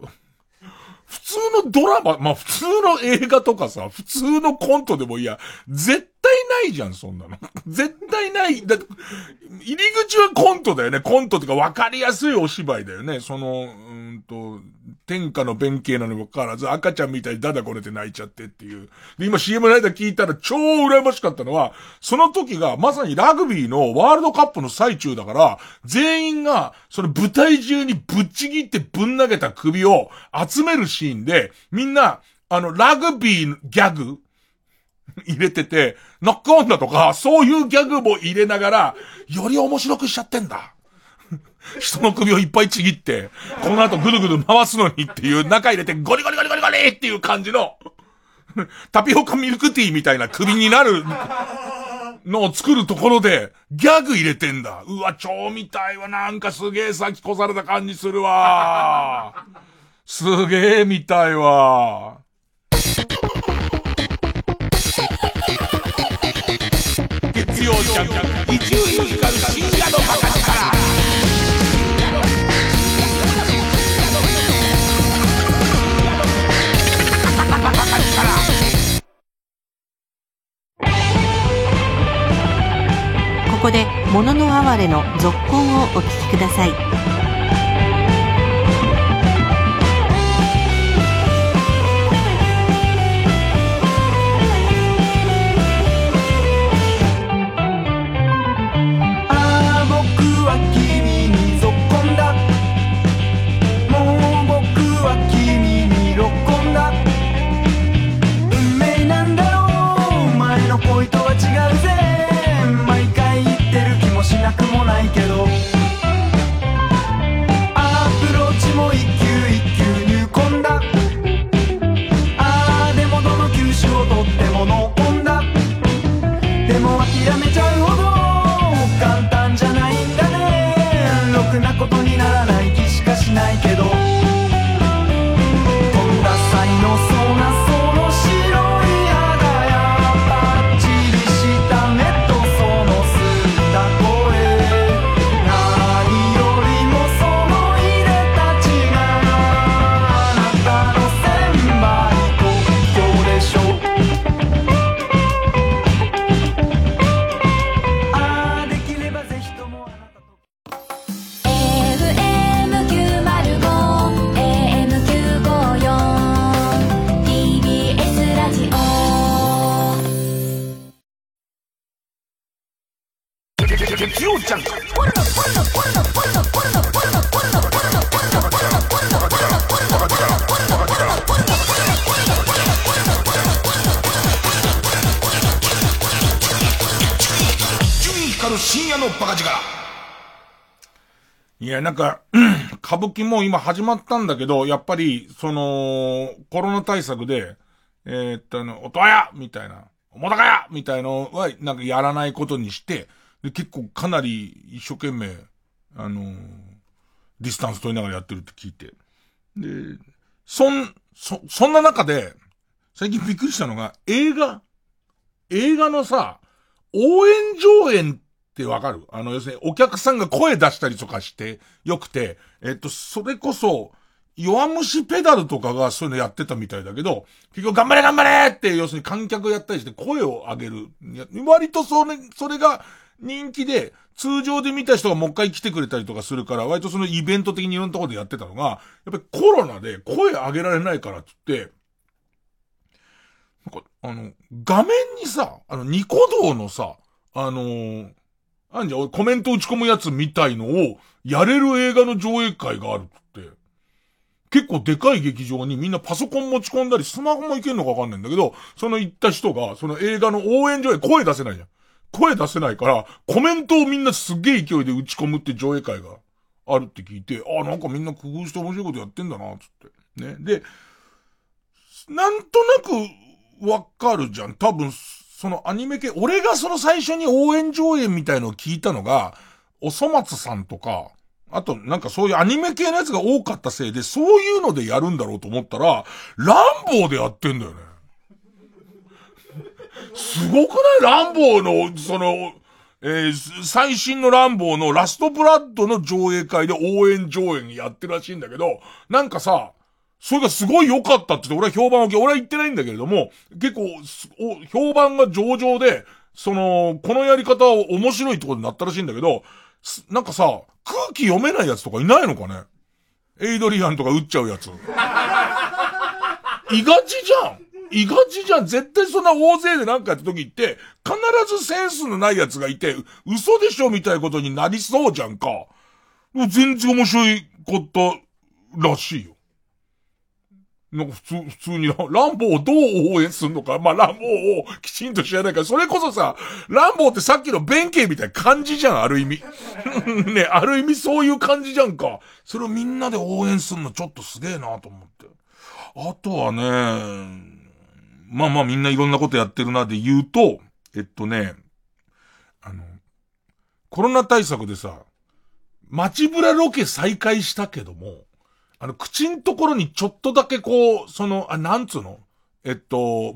普通のドラマ、まあ普通の映画とかさ、普通のコントでもいや、絶対ないじゃん、そんなの。絶対ない。だ入り口はコントだよね。コントってか分かりやすいお芝居だよね。その、うんと、天下の弁慶なのにもかかわらず赤ちゃんみたいにダダこねて泣いちゃってっていう。で、今 CM の間聞いたら超羨ましかったのは、その時がまさにラグビーのワールドカップの最中だから、全員がその舞台中にぶっちぎってぶん投げた首を集めるシーンで、みんな、あの、ラグビーのギャグ入れてて、ノックオンだとか、そういうギャグも入れながら、より面白くしちゃってんだ。人の首をいっぱいちぎって、この後ぐるぐる回すのにっていう中入れてゴリゴリゴリゴリゴリっていう感じの、タピオカミルクティーみたいな首になるのを作るところで、ギャグ入れてんだ。うわ、超見たいわ。なんかすげえ先越された感じするわ。すげえ見たいわ。月曜ジャンク、伊集院光る深夜のバカこで「もののあはれ」の続行をお聞きください。なんか、歌舞伎も今始まったんだけど、やっぱり、その、コロナ対策で、えーっと、あの、音羽屋みたいな、澤瀉屋みたいのは、なんかやらないことにして、で、結構かなり一生懸命、あのーディスタンス取りながらやってるって聞いて。で、そん、そ、そんな中で、最近びっくりしたのが、映画、映画のさ、応援上演ってわかる？あの、要するにお客さんが声出したりとかしてよくて、えっと、それこそ、弱虫ペダルとかがそういうのやってたみたいだけど、結局頑張れ頑張れって、要するに観客やったりして声を上げる。割とそれ、それが人気で、通常で見た人がもう一回来てくれたりとかするから、割とそのイベント的にいろんなところでやってたのが、やっぱりコロナで声上げられないからって言って、なんか、あの、画面にさ、あの、ニコ動のさ、あのー、あんじゃん、コメント打ち込むやつみたいのを、やれる映画の上映会があるって。結構でかい劇場にみんなパソコン持ち込んだり、スマホもいけんのかわかんないんだけど、その行った人が、その映画の応援上映、声出せないじゃん。声出せないから、コメントをみんなすげえ勢いで打ち込むって上映会があるって聞いて、あ、なんかみんな工夫して面白いことやってんだな、つって。ね。で、なんとなくわかるじゃん。多分、そのアニメ系、俺がその最初に応援上映みたいのを聞いたのが、おそ松さんとか、あと、なんかそういうアニメ系のやつが多かったせいで、そういうのでやるんだろうと思ったら、ランボーでやってんだよね。すごくない？ランボーの、その、えー、最新のランボーのラストブラッドの上映会で応援上映やってるらしいんだけど、なんかさ、それがすごい良かったって言って、俺は評判を受け、俺は言ってないんだけれども、結構、評判が上々で、その、このやり方は面白いってことになったらしいんだけど、なんかさ、空気読めないやつとかいないのかね？エイドリアンとか撃っちゃうやつ。いがちじゃんいがちじゃん絶対そんな大勢でなんかやった時って、必ずセンスのないやつがいて、嘘でしょみたいなことになりそうじゃんか。全然面白いことらしいよ。なんか普通、普通にランボーをどう応援するのか。まあ、ランボーをきちんと知らないから、それこそさ、ランボーってさっきの弁慶みたいな感じじゃん、ある意味。ね、ある意味そういう感じじゃんか。それをみんなで応援するのちょっとすげえなと思って。あとはね、まあまあみんないろんなことやってるなで言うと、えっとね、あの、コロナ対策でさ、街ブラロケ再開したけども、あの、口んところにちょっとだけこう、その、あ、なんつうの？えっと、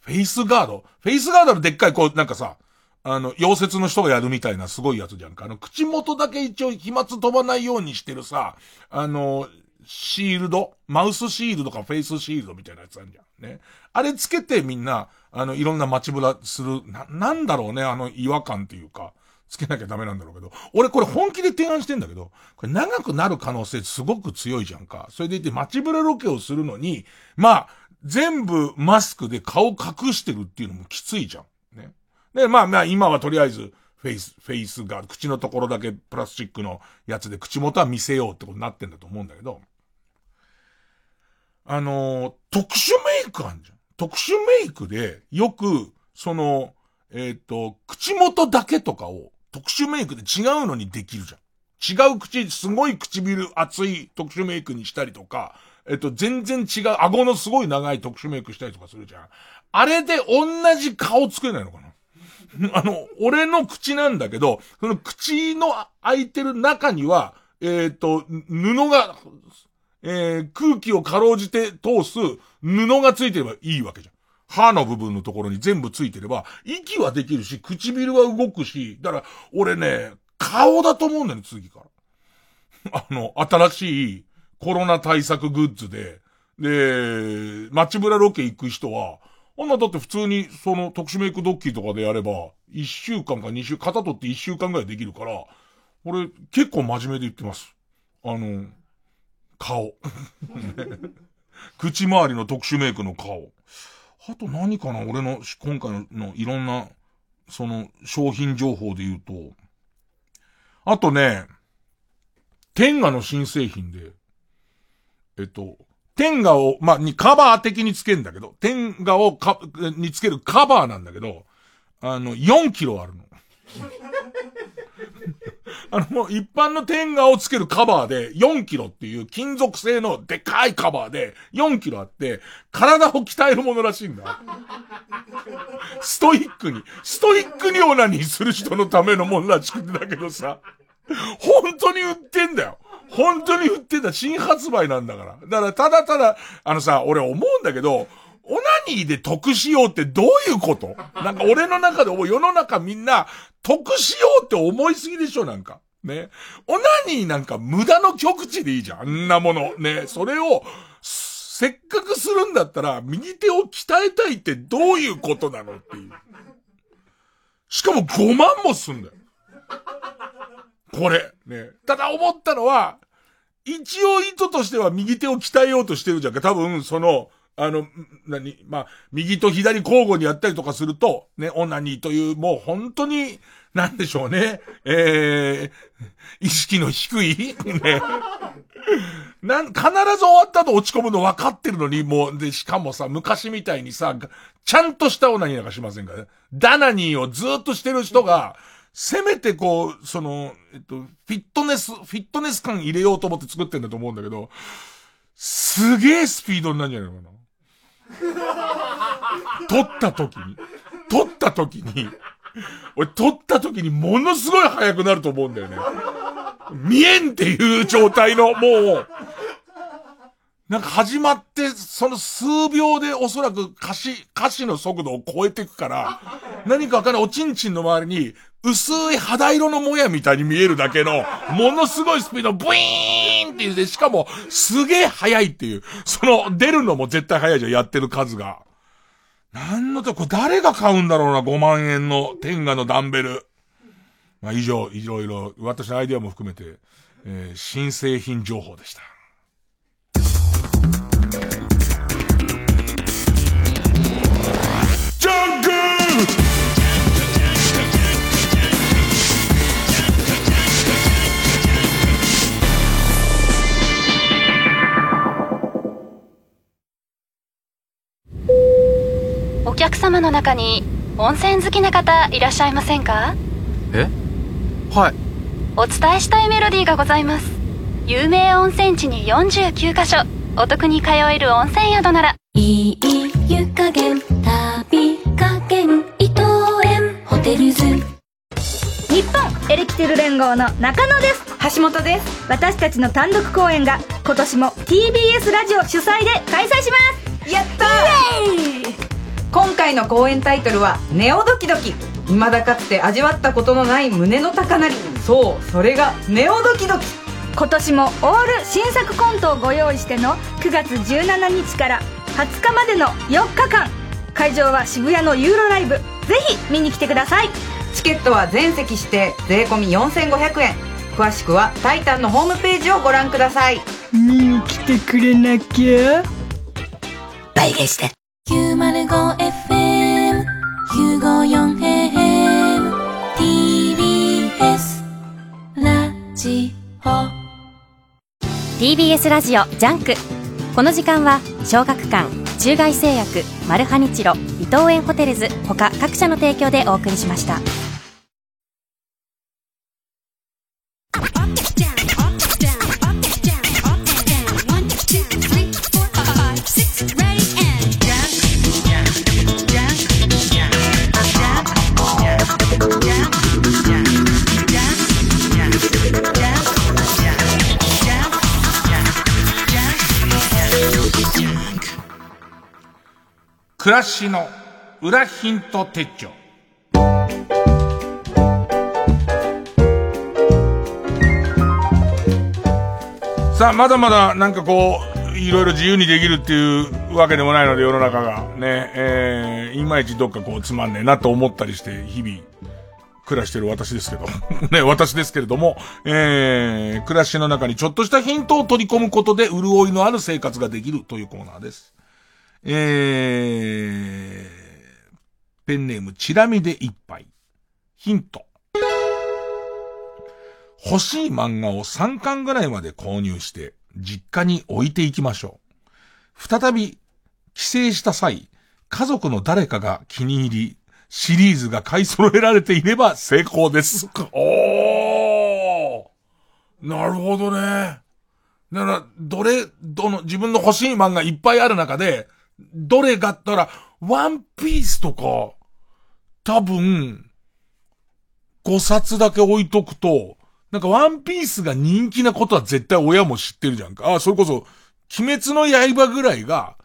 フェイスガードフェイスガードのでっかいこう、なんかさ、あの、溶接の人がやるみたいなすごいやつじゃんか。あの、口元だけ一応飛沫飛ばないようにしてるさ、あの、シールド？マウスシールドかフェイスシールドみたいなやつあるじゃん。ね。あれつけてみんな、あの、いろんな街ブラする、な、なんだろうね、あの違和感っていうか。つけなきゃダメなんだろうけど、俺これ本気で提案してんだけど、これ長くなる可能性すごく強いじゃんか。それでいて街ブラロケをするのに、まあ、全部マスクで顔隠してるっていうのもきついじゃん。ね。で、まあまあ今はとりあえず、フェイス、フェイスが、口のところだけプラスチックのやつで口元は見せようってことになってんだと思うんだけど、あのー、特殊メイクあんじゃん。特殊メイクで、よく、その、えっ、ー、と、口元だけとかを、特殊メイクで違うのにできるじゃん。違う口、すごい唇厚い特殊メイクにしたりとか、えっと、全然違う、顎のすごい長い特殊メイクしたりとかするじゃん。あれで同じ顔作れないのかな？あの、俺の口なんだけど、その口の開いてる中には、えっ、と、布が、えー、空気をかろうじて通す布がついてればいいわけじゃん。歯の部分のところに全部ついてれば、息はできるし、唇は動くし、だから、俺ね、顔だと思うんだよ、次から。あの、新しいコロナ対策グッズで、で、街ブラロケ行く人は、あんなだって普通にその特殊メイクドッキーとかでやれば、一週間か二週、肩取って一週間ぐらいできるから、俺結構真面目で言ってます。あの、顔。口周りの特殊メイクの顔。あと何かな俺の今回のいろんな、その商品情報で言うと、あとね、天下の新製品で、えっと、天下を、まあ、にカバー的につけるんだけど、天下をか、につけるカバーなんだけど、あの、4キロあるの。あの、もう一般の天下をつけるカバーで4キロっていう金属製のでかいカバーで4キロあって、体を鍛えるものらしいんだ。ストイックに、ストイックにオナニーする人のためのものらしくてだけどさ、本当に売ってんだよ。本当に売ってんだ。新発売なんだから。だからただただ、あのさ、俺思うんだけど、オナニーで得しようってどういうこと？なんか俺の中で世の中みんな得しようって思いすぎでしょなんか。ね。オナニーなんか無駄の極致でいいじゃん。あんなもの。ね。それを、せっかくするんだったら、右手を鍛えたいってどういうことなのっていう。しかも5万もすんだよ。これ。ね。ただ思ったのは、一応意図としては右手を鍛えようとしてるじゃんか。多分、その、あの、何、まあ、右と左交互にやったりとかすると、ね、オナニーという、もう本当に、なんでしょうね、えー、意識の低い、ね、なん、必ず終わった後落ち込むの分かってるのに、もう、で、しかもさ、昔みたいにさ、ちゃんとしたオナニーなんかしませんか？ね。ダナニーをずっとしてる人が、せめてこう、その、えっと、フィットネス、フィットネス感入れようと思って作ってんだと思うんだけど、すげえスピードになるんじゃないかな？撮った時に、撮った時に、俺撮った時にものすごい速くなると思うんだよね。見えんっていう状態の、もう、なんか始まって、その数秒でおそらく歌詞、歌詞の速度を超えていくから、何かわかんないおちんちんの周りに、薄い肌色のもやみたいに見えるだけの、ものすごいスピード、ブイーンっていうで、しかも、すげえ速いっていう、その、出るのも絶対速いじゃん、やってる数が。なんのと、これ誰が買うんだろうな、5万円の天下のダンベル。まあ、以上、いろいろ、私のアイデアも含めて、えー新製品情報でした。お客様の中に温泉好きな方いらっしゃいませんか？え？はい。お伝えしたいメロディーがございます。有名温泉地に49カ所お得に通える温泉宿なら。いい湯加減旅加減伊藤園。ホテルズ。日本エレキテル連合の中野です。橋本です。私たちの単独公演が今年も TBS ラジオ主催で開催しますやったー！今回の公演タイトルは「ネオドキドキ」未だかつて味わったことのない胸の高鳴り。そうそれがネオドキドキ。今年もオール新作コントをご用意しての9月17日から20日までの4日間。会場は渋谷のユーロライブ。ぜひ見に来てください。チケットは全席指定。税込4500円。詳しくは「タイタン」のホームページをご覧ください。見に来てくれなきゃ倍返し。905FM954AM TBS ラジオ。TBS ラジオ JUNK。この時間は小学館中外製薬マルハニチロ伊藤園ホテルズ他各社の提供でお送りしました暮らしの裏ヒント手帳。さあ、まだまだなんかこう、いろいろ自由にできるっていうわけでもないので世の中がね、えー、いまいちどっかこうつまんねえなと思ったりして日々暮らしてる私ですけど。ね、私ですけれども、えー、暮らしの中にちょっとしたヒントを取り込むことで潤いのある生活ができるというコーナーです。えー、ペンネーム、チラ見で一杯。ヒント。欲しい漫画を3巻ぐらいまで購入して、実家に置いていきましょう。再び、帰省した際、家族の誰かが気に入り、シリーズが買い揃えられていれば成功です。おーなるほどね。だから、どれ、どの、自分の欲しい漫画いっぱいある中で、どれがったら、ワンピースとか、多分、5冊だけ置いとくと、なんかワンピースが人気なことは絶対親も知ってるじゃんか。ああ、それこそ、鬼滅の刃ぐらいが、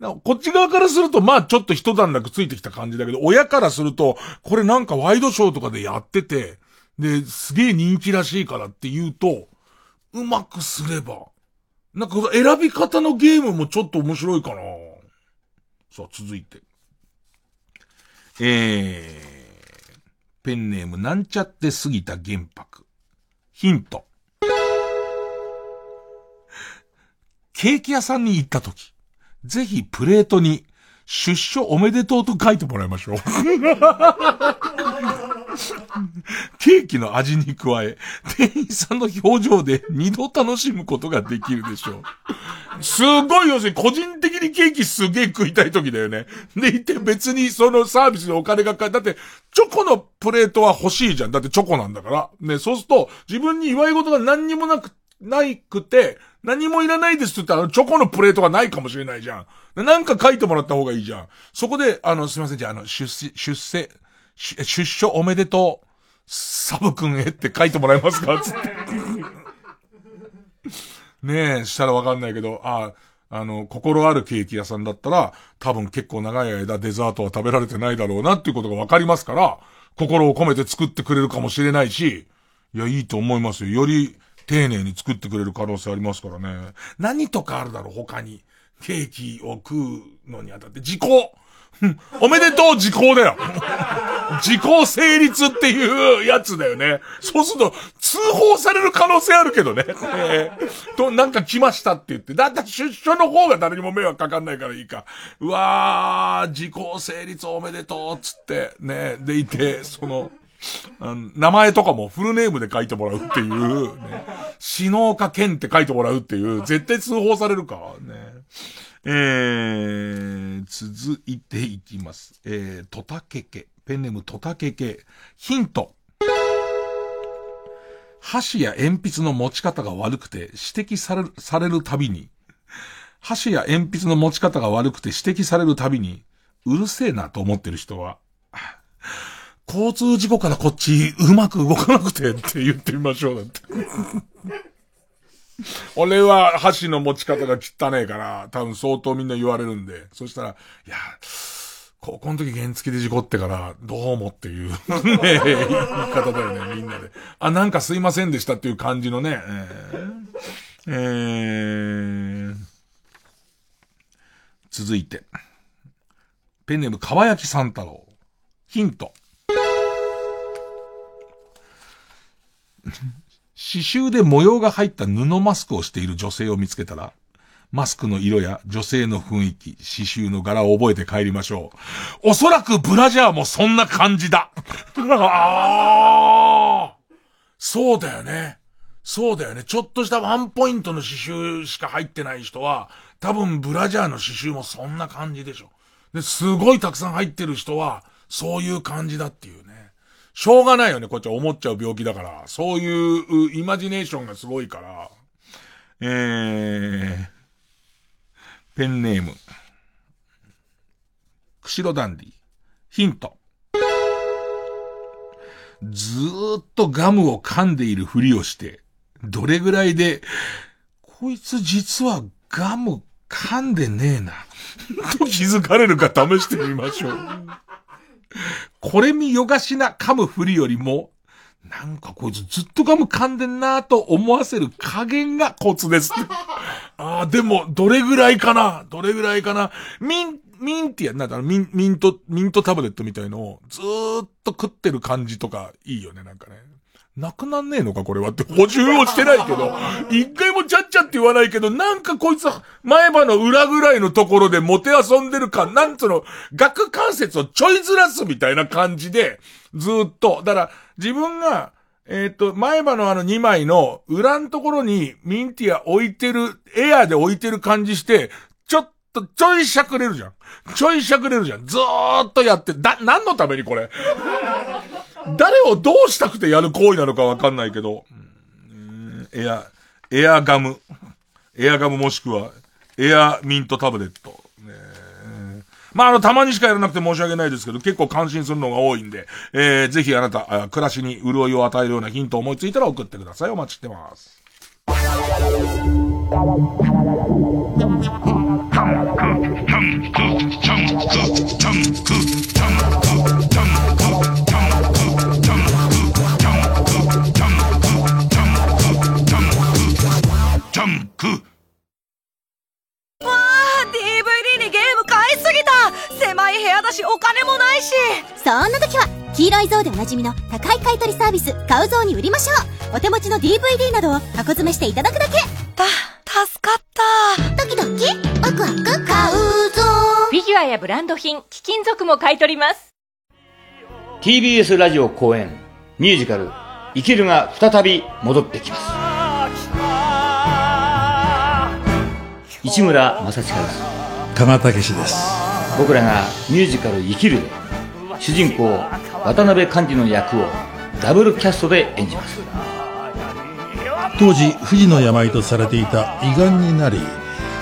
こっち側からすると、まあちょっと一段落ついてきた感じだけど、親からすると、これなんかワイドショーとかでやってて、で、すげえ人気らしいからって言うと、うまくすれば、なんか選び方のゲームもちょっと面白いかな。そう、続いて。えー、ペンネームなんちゃって過ぎた原白。ヒント。ケーキ屋さんに行ったとき、ぜひプレートに出所おめでとうと書いてもらいましょう。ケーキの味に加え、店員さんの表情で二度楽しむことができるでしょう。すごい要するに個人的にケーキすげえ食いたい時だよね。でいて別にそのサービスでお金がかかる。だって、チョコのプレートは欲しいじゃん。だってチョコなんだから。ね、そうすると、自分に祝い事が何にもなく、ないくて、何もいらないですって言ったら、チョコのプレートがないかもしれないじゃん。なんか書いてもらった方がいいじゃん。そこで、あの、すいません、じゃあ、あの、出世、出世、出出所おめでとう、サブくんへって書いてもらえますか？つって。ねえ、したらわかんないけど、ああの、心あるケーキ屋さんだったら、多分結構長い間デザートは食べられてないだろうなっていうことがわかりますから、心を込めて作ってくれるかもしれないし、いや、いいと思いますよ。より丁寧に作ってくれる可能性ありますからね。何とかあるだろう、他に。ケーキを食うのにあたって、時効おめでとう時効だよ時効成立っていうやつだよね。そうすると、通報される可能性あるけどね。えー、と、なんか来ましたって言って。だった出所の方が誰にも迷惑かかんないからいいか。うわー、時効成立おめでとうっつって、ね、でいて、その、あの名前とかもフルネームで書いてもらうっていう、ね。篠岡健って書いてもらうっていう、絶対通報されるか、ね。えー、続いていきます。えー、トタケケ。ペンネームトタケケ。ヒント。箸や鉛筆の持ち方が悪くて指摘される、されるたびに、箸や鉛筆の持ち方が悪くて指摘されるたびに、うるせえなと思ってる人は、交通事故からこっちうまく動かなくてって言ってみましょうだって。俺は箸の持ち方が汚ねえから、多分相当みんな言われるんで、そしたら、いや、高校の時原付で事故ってから、どうもっていうね、言い方だよね、みんなで。あ、なんかすいませんでしたっていう感じのね、えー、えー、続いて。ペンネーム、かわやきさん太郎。ヒント。刺繍で模様が入った布マスクをしている女性を見つけたら、マスクの色や女性の雰囲気、刺繍の柄を覚えて帰りましょう。おそらくブラジャーもそんな感じだ。ああそうだよね。そうだよね。ちょっとしたワンポイントの刺繍しか入ってない人は、多分ブラジャーの刺繍もそんな感じでしょ。で、すごいたくさん入ってる人は、そういう感じだっていうね。しょうがないよね、こっちは思っちゃう病気だから。そういうイマジネーションがすごいから。えー、ペンネーム。釧路ダンディ。ヒント。ずーっとガムを噛んでいるふりをして、どれぐらいで、こいつ実はガム噛んでねえな、と気づかれるか試してみましょう。これ見よがしな噛むふりよりも、なんかこいつずっとガム噛んでんなと思わせる加減がコツです。ああ、でも、どれぐらいかな？どれぐらいかな？ミン、ミンティア、なんだミン、ミント、ミントタブレットみたいのをずーっと食ってる感じとかいいよね、なんかね。なくなんねえのかこれはって補充をしてないけど、一回もちゃっちゃって言わないけど、なんかこいつ前歯の裏ぐらいのところでモテ遊んでるか、なんつうの、顎関節をちょいずらすみたいな感じで、ずっと。だから、自分が、えっ、ー、と、前歯のあの2枚の裏のところにミンティア置いてる、エアーで置いてる感じして、ちょっと、ちょいしゃくれるじゃん。ちょいしゃくれるじゃん。ずーっとやって、だ、何のためにこれ？誰をどうしたくてやる行為なのかわかんないけど、エア、エアガム、エアガムもしくは、エアミントタブレット。まあ、あの、たまにしかやらなくて申し訳ないですけど、結構感心するのが多いんで、えー、ぜひあなた、暮らしに潤いを与えるようなヒントを思いついたら送ってください。お待ちしてます。狭い部屋だしお金もないし。そんな時は黄色い像でおなじみの高い買取サービス買う像に売りましょう。お手持ちの DVD などを箱詰めしていただくだけ。た助かった。ドキドキ。ワクワク買うぞ。フィギュアやブランド品貴金属も買い取ります。TBS ラジオ公演ミュージカル生きるが再び戻ってきます。市村正親です加賀武史です。僕らがミュージカル生きるで主人公渡辺寛治の役をダブルキャストで演じます。当時不治の病とされていた胃がんになり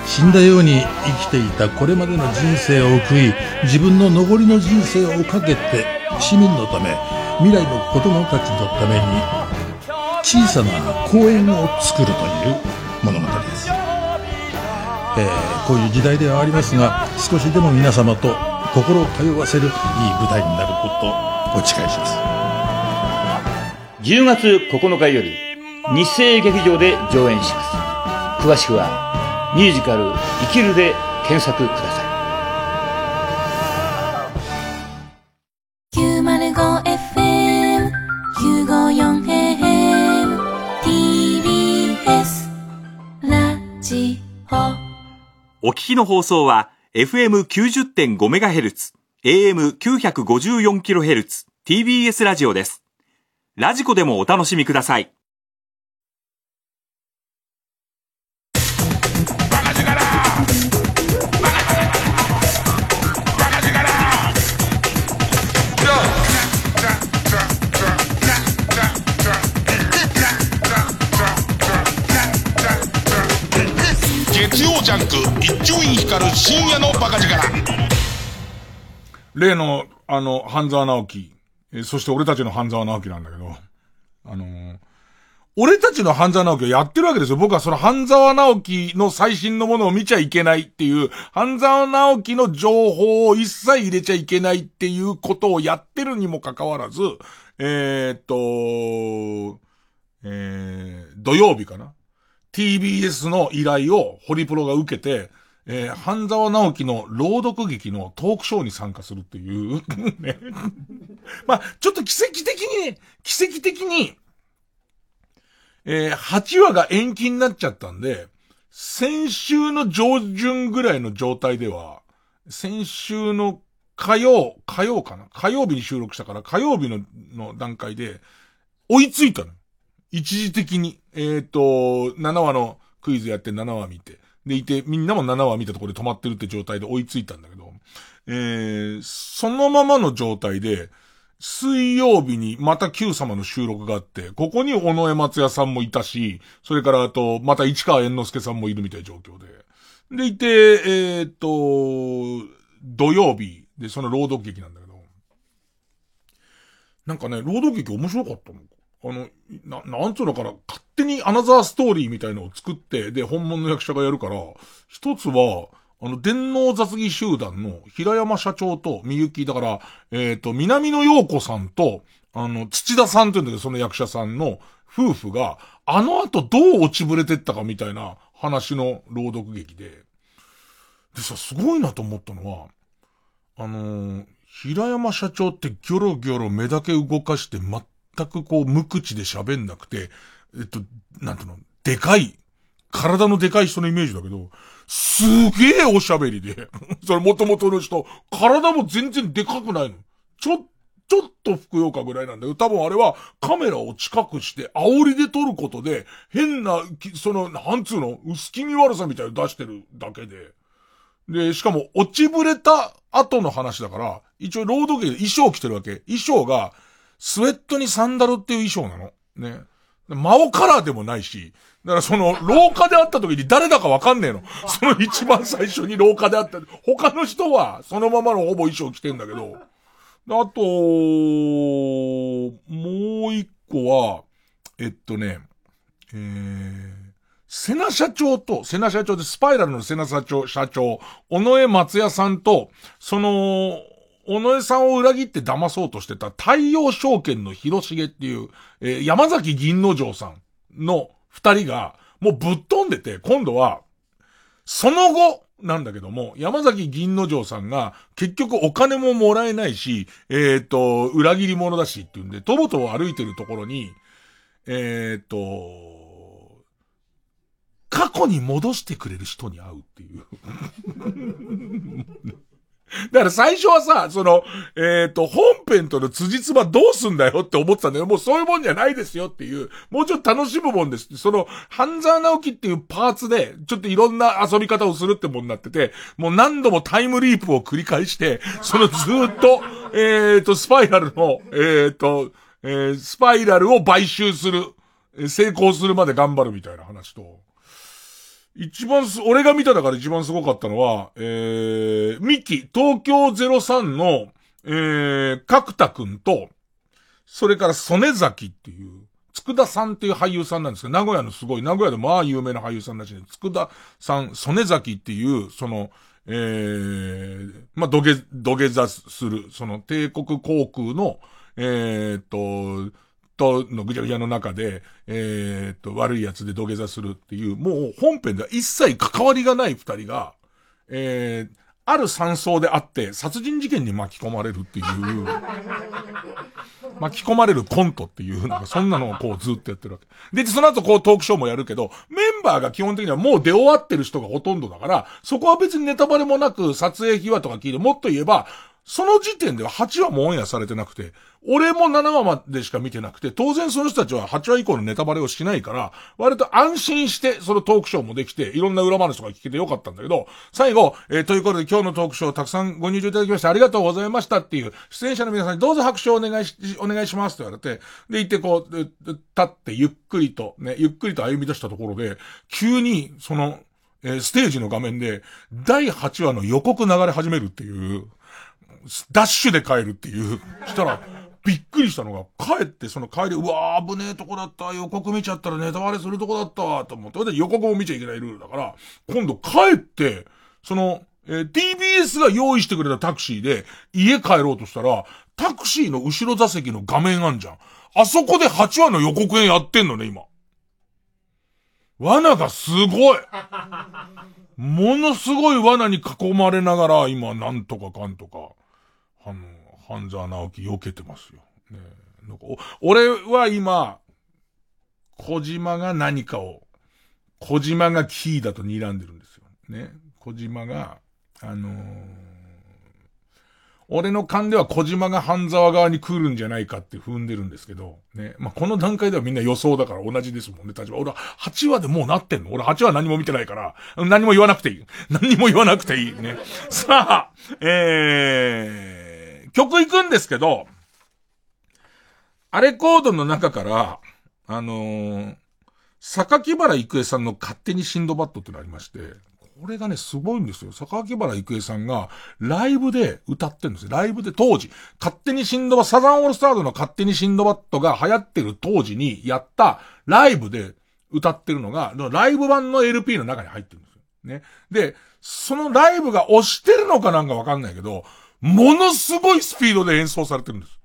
死んだように生きていたこれまでの人生を悔い自分の残りの人生をかけて市民のため未来の子供たちのために小さな公園を作るという物語です、えー、こういう時代ではありますが少しでも皆様と心を通わせるいい舞台になることをお誓いします。10月9日より日生劇場で上演します。詳しくはミュージカル「生きる」で検索ください。お聞きの放送は FM90.5MHz、AM954kHz、TBS ラジオです。ラジコでもお楽しみください。一丁院光る深夜のバカ力。例の、あの、半沢直樹、えそして俺たちの半沢直樹なんだけど、あのー俺たちの半沢直樹をやってるわけですよ。僕はその半沢直樹の最新のものを見ちゃいけないっていう、半沢直樹の情報を一切入れちゃいけないっていうことをやってるにもかかわらず、えー、っと、えー、土曜日かな。?TBS の依頼をホリプロが受けて、えー、半沢直樹の朗読劇のトークショーに参加するっていう、ね。まあ、ちょっと奇跡的に、奇跡的に、えー、8話が延期になっちゃったんで、先週の上旬ぐらいの状態では、先週の火曜、火曜かな？火曜日に収録したから火曜日のの段階で、追いついたの。一時的に。えっ、と、7話のクイズやって7話見て。でいて、みんなも7話見たところで止まってるって状態で追いついたんだけど、えー、そのままの状態で、水曜日にまた Q 様の収録があって、ここに尾上松也さんもいたし、それからあと、また市川猿之助さんもいるみたいな状況で。でいて、えーっと、土曜日でその朗読劇なんだけど、なんかね、朗読劇面白かったの。あの、な、なんつうのかな、勝手にアナザーストーリーみたいのを作って、で、本物の役者がやるから、一つは、あの、電脳雑技集団の平山社長とみゆき、だから、えっ、と、南野陽子さんと、あの、土田さんっていうんだけど、その役者さんの夫婦が、あの後どう落ちぶれてったかみたいな話の朗読劇で、でさ、すごいなと思ったのは、あのー平山社長ってギョロギョロ目だけ動かして全全くこう無口で喋んなくて、えっと、なんていうの、でかい、体のでかい人のイメージだけど、すげえおしゃべりで、それ元々の人、体も全然でかくないの。ちょ、ちょっとふくよかぐらいなんだけど、多分あれはカメラを近くして煽りで撮ることで、変な、その、なんつうの、薄気味悪さみたいなの出してるだけで。で、しかも落ちぶれた後の話だから、一応ロード劇で衣装着てるわけ。衣装が、スウェットにサンダルっていう衣装なの。ね。マオカラーでもないし、だからその、廊下で会った時に誰だかわかんねえの。その一番最初に廊下で会った、他の人はそのままのほぼ衣装着てんだけど、あと、もう一個は、えっとね、えー、セナ社長と、セナ社長でスパイラルのセナ社長、社長、尾上松也さんと、その、尾上さんを裏切って騙そうとしてた太陽証券の広重っていう、えー山崎銀之丞さんの二人が、もうぶっ飛んでて、今度は、その後、なんだけども、山崎銀之丞さんが、結局お金ももらえないし、えっ、と、裏切り者だしっていうんで、とぼとぼ歩いてるところに、えっ、と、過去に戻してくれる人に会うっていう。だから最初はさ、その、えっ、と、本編との辻褄どうすんだよって思ってたんだよ。もうそういうもんじゃないですよっていう、もうちょっと楽しむもんですって。その、半沢直樹っていうパーツで、ちょっといろんな遊び方をするってもんになってて、もう何度もタイムリープを繰り返して、そのずっと、えっ、と、スパイラルの、えっ、と、えスパイラルを買収する、成功するまで頑張るみたいな話と、一番す、俺が見た中で一番すごかったのは、えー、ミキ、東京03の、えー、角田くんと、それから曽根崎っていう、佃さんっていう俳優さんなんですけど、名古屋のすごい、名古屋でまあ有名な俳優さんらしいんで、佃さん、曽根崎っていう、その、えー、まあ、土下、土下座する、その帝国航空の、えーと、とのぐちゃぐちゃの中で、えーっと、悪いやつで土下座するっていう、もう本編では一切関わりがない二人が、えー、ある山荘であって、殺人事件に巻き込まれるっていう、巻き込まれるコントっていう、なんかそんなのをこうずっとやってるわけ。で、その後こうトークショーもやるけど、メンバーが基本的にはもう出終わってる人がほとんどだから、そこは別にネタバレもなく撮影秘話とか聞いて、もっと言えば、その時点では8話もオンエアされてなくて、俺も7話までしか見てなくて、当然その人たちは8話以降のネタバレをしないから、割と安心してそのトークショーもできて、いろんな裏話とか聞けてよかったんだけど、最後、えーということで今日のトークショーたくさんご入場いただきましてありがとうございましたっていう、出演者の皆さんにどうぞ拍手をお願いし、お願いしますって言われて、で、行ってこう、立ってゆっくりと、ね、ゆっくりと歩み出したところで、急に、その、えーステージの画面で、第8話の予告流れ始めるっていう、ダッシュで帰るっていう。したら、びっくりしたのが、帰ってその帰り、うわー危ねえとこだった、予告見ちゃったらネタバレするとこだったわ、と思って。で予告も見ちゃいけないルールだから、今度帰って、その、えー TBS が用意してくれたタクシーで家帰ろうとしたら、タクシーの後ろ座席の画面あんじゃん。あそこで8話の予告編やってんのね、今。罠がすごいものすごい罠に囲まれながら、今、なんとかかんとか、あの、半沢直樹避けてますよ。ねなんかお俺は今、小島が何かを、小島がキーだと睨んでるんですよ。ね。小島が、あのー俺の勘では小島が半沢側に来るんじゃないかって踏んでるんですけど、ね。まあ、この段階ではみんな予想だから同じですもんね、立場。俺は8話でもうなってんの？俺8話何も見てないから、何も言わなくていい。何も言わなくていい。ね。さあ、えー、曲行くんですけど、アレコードの中から、あのー、榊原郁恵さんの勝手にシンドバッドってのありまして、これがね、すごいんですよ。榊原郁恵さんが、ライブで歌ってるんですよ。ライブで当時、勝手にシンドバ、サザンオールスターズの勝手にシンドバッドが流行ってる当時にやったライブで歌ってるのが、ライブ版の LP の中に入ってるんですよ。ね。で、そのライブが押してるのかなんかわかんないけど、ものすごいスピードで演奏されてるんです。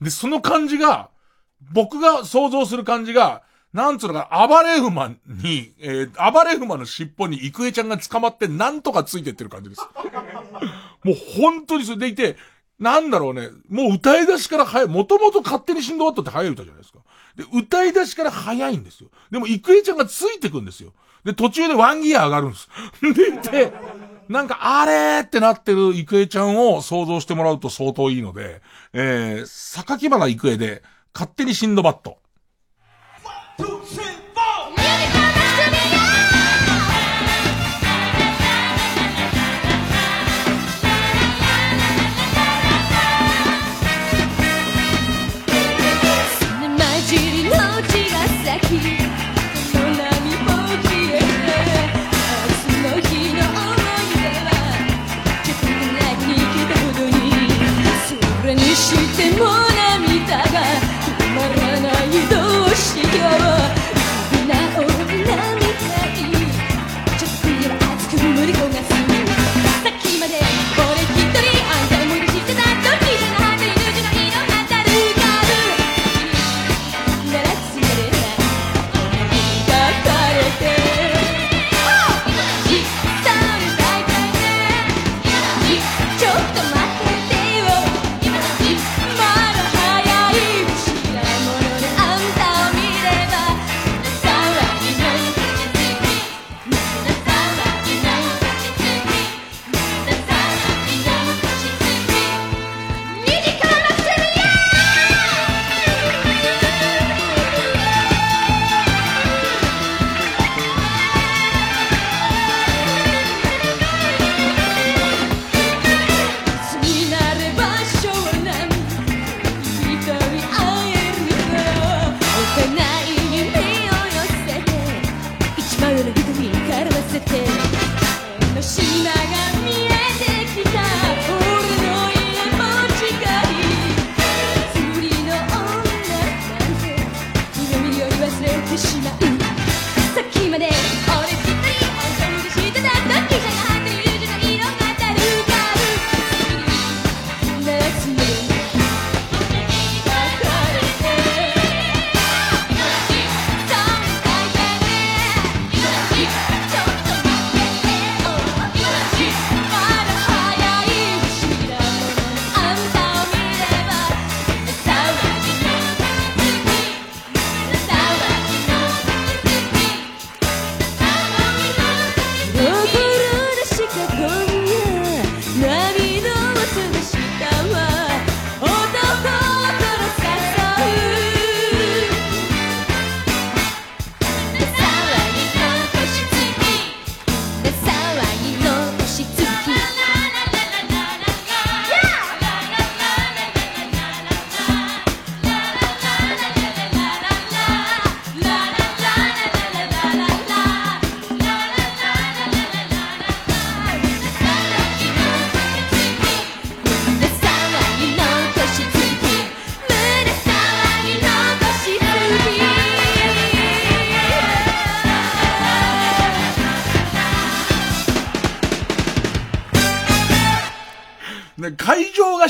で、その感じが、僕が想像する感じが、なんつうのか、暴れ馬に、えー、暴れ馬の尻尾に郁恵ちゃんが捕まってなんとかついてってる感じです。もう本当にそれでいて、なんだろうね、もう歌い出しから早い、もともと勝手にシンドバッドって早い歌じゃないですか。で、歌い出しから早いんですよ。でも郁恵ちゃんがついてくんですよ。で、途中でワンギア上がるんです。で、で、なんか、あれーってなってる郁恵ちゃんを想像してもらうと相当いいので、えー、榊原郁恵で、勝手にシンドバッド。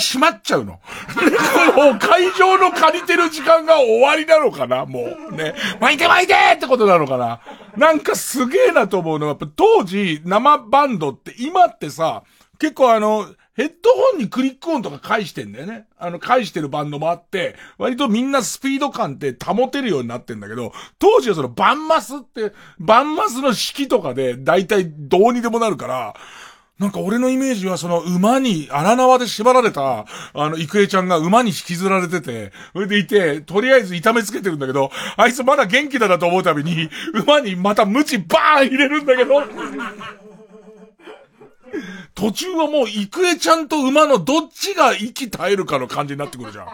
閉まっちゃうの。もう会場の借りてる時間が終わりなのかなもう。ね。巻いて巻いてってことなのかななんかすげえなと思うのは、やっぱ当時生バンドって今ってさ、結構あの、ヘッドホンにクリック音とか返してんだよね。あの、返してるバンドもあって、割とみんなスピード感って保てるようになってんだけど、当時はそのバンマスって、バンマスの式とかで大体どうにでもなるから、なんか俺のイメージはその馬に荒縄で縛られた、あの、郁恵ちゃんが馬に引きずられてて、それでいて、とりあえず痛めつけてるんだけど、あいつまだ元気だなと思うたびに、馬にまたムチバーン入れるんだけど、途中はもう郁恵ちゃんと馬のどっちが息絶えるかの感じになってくるじゃん。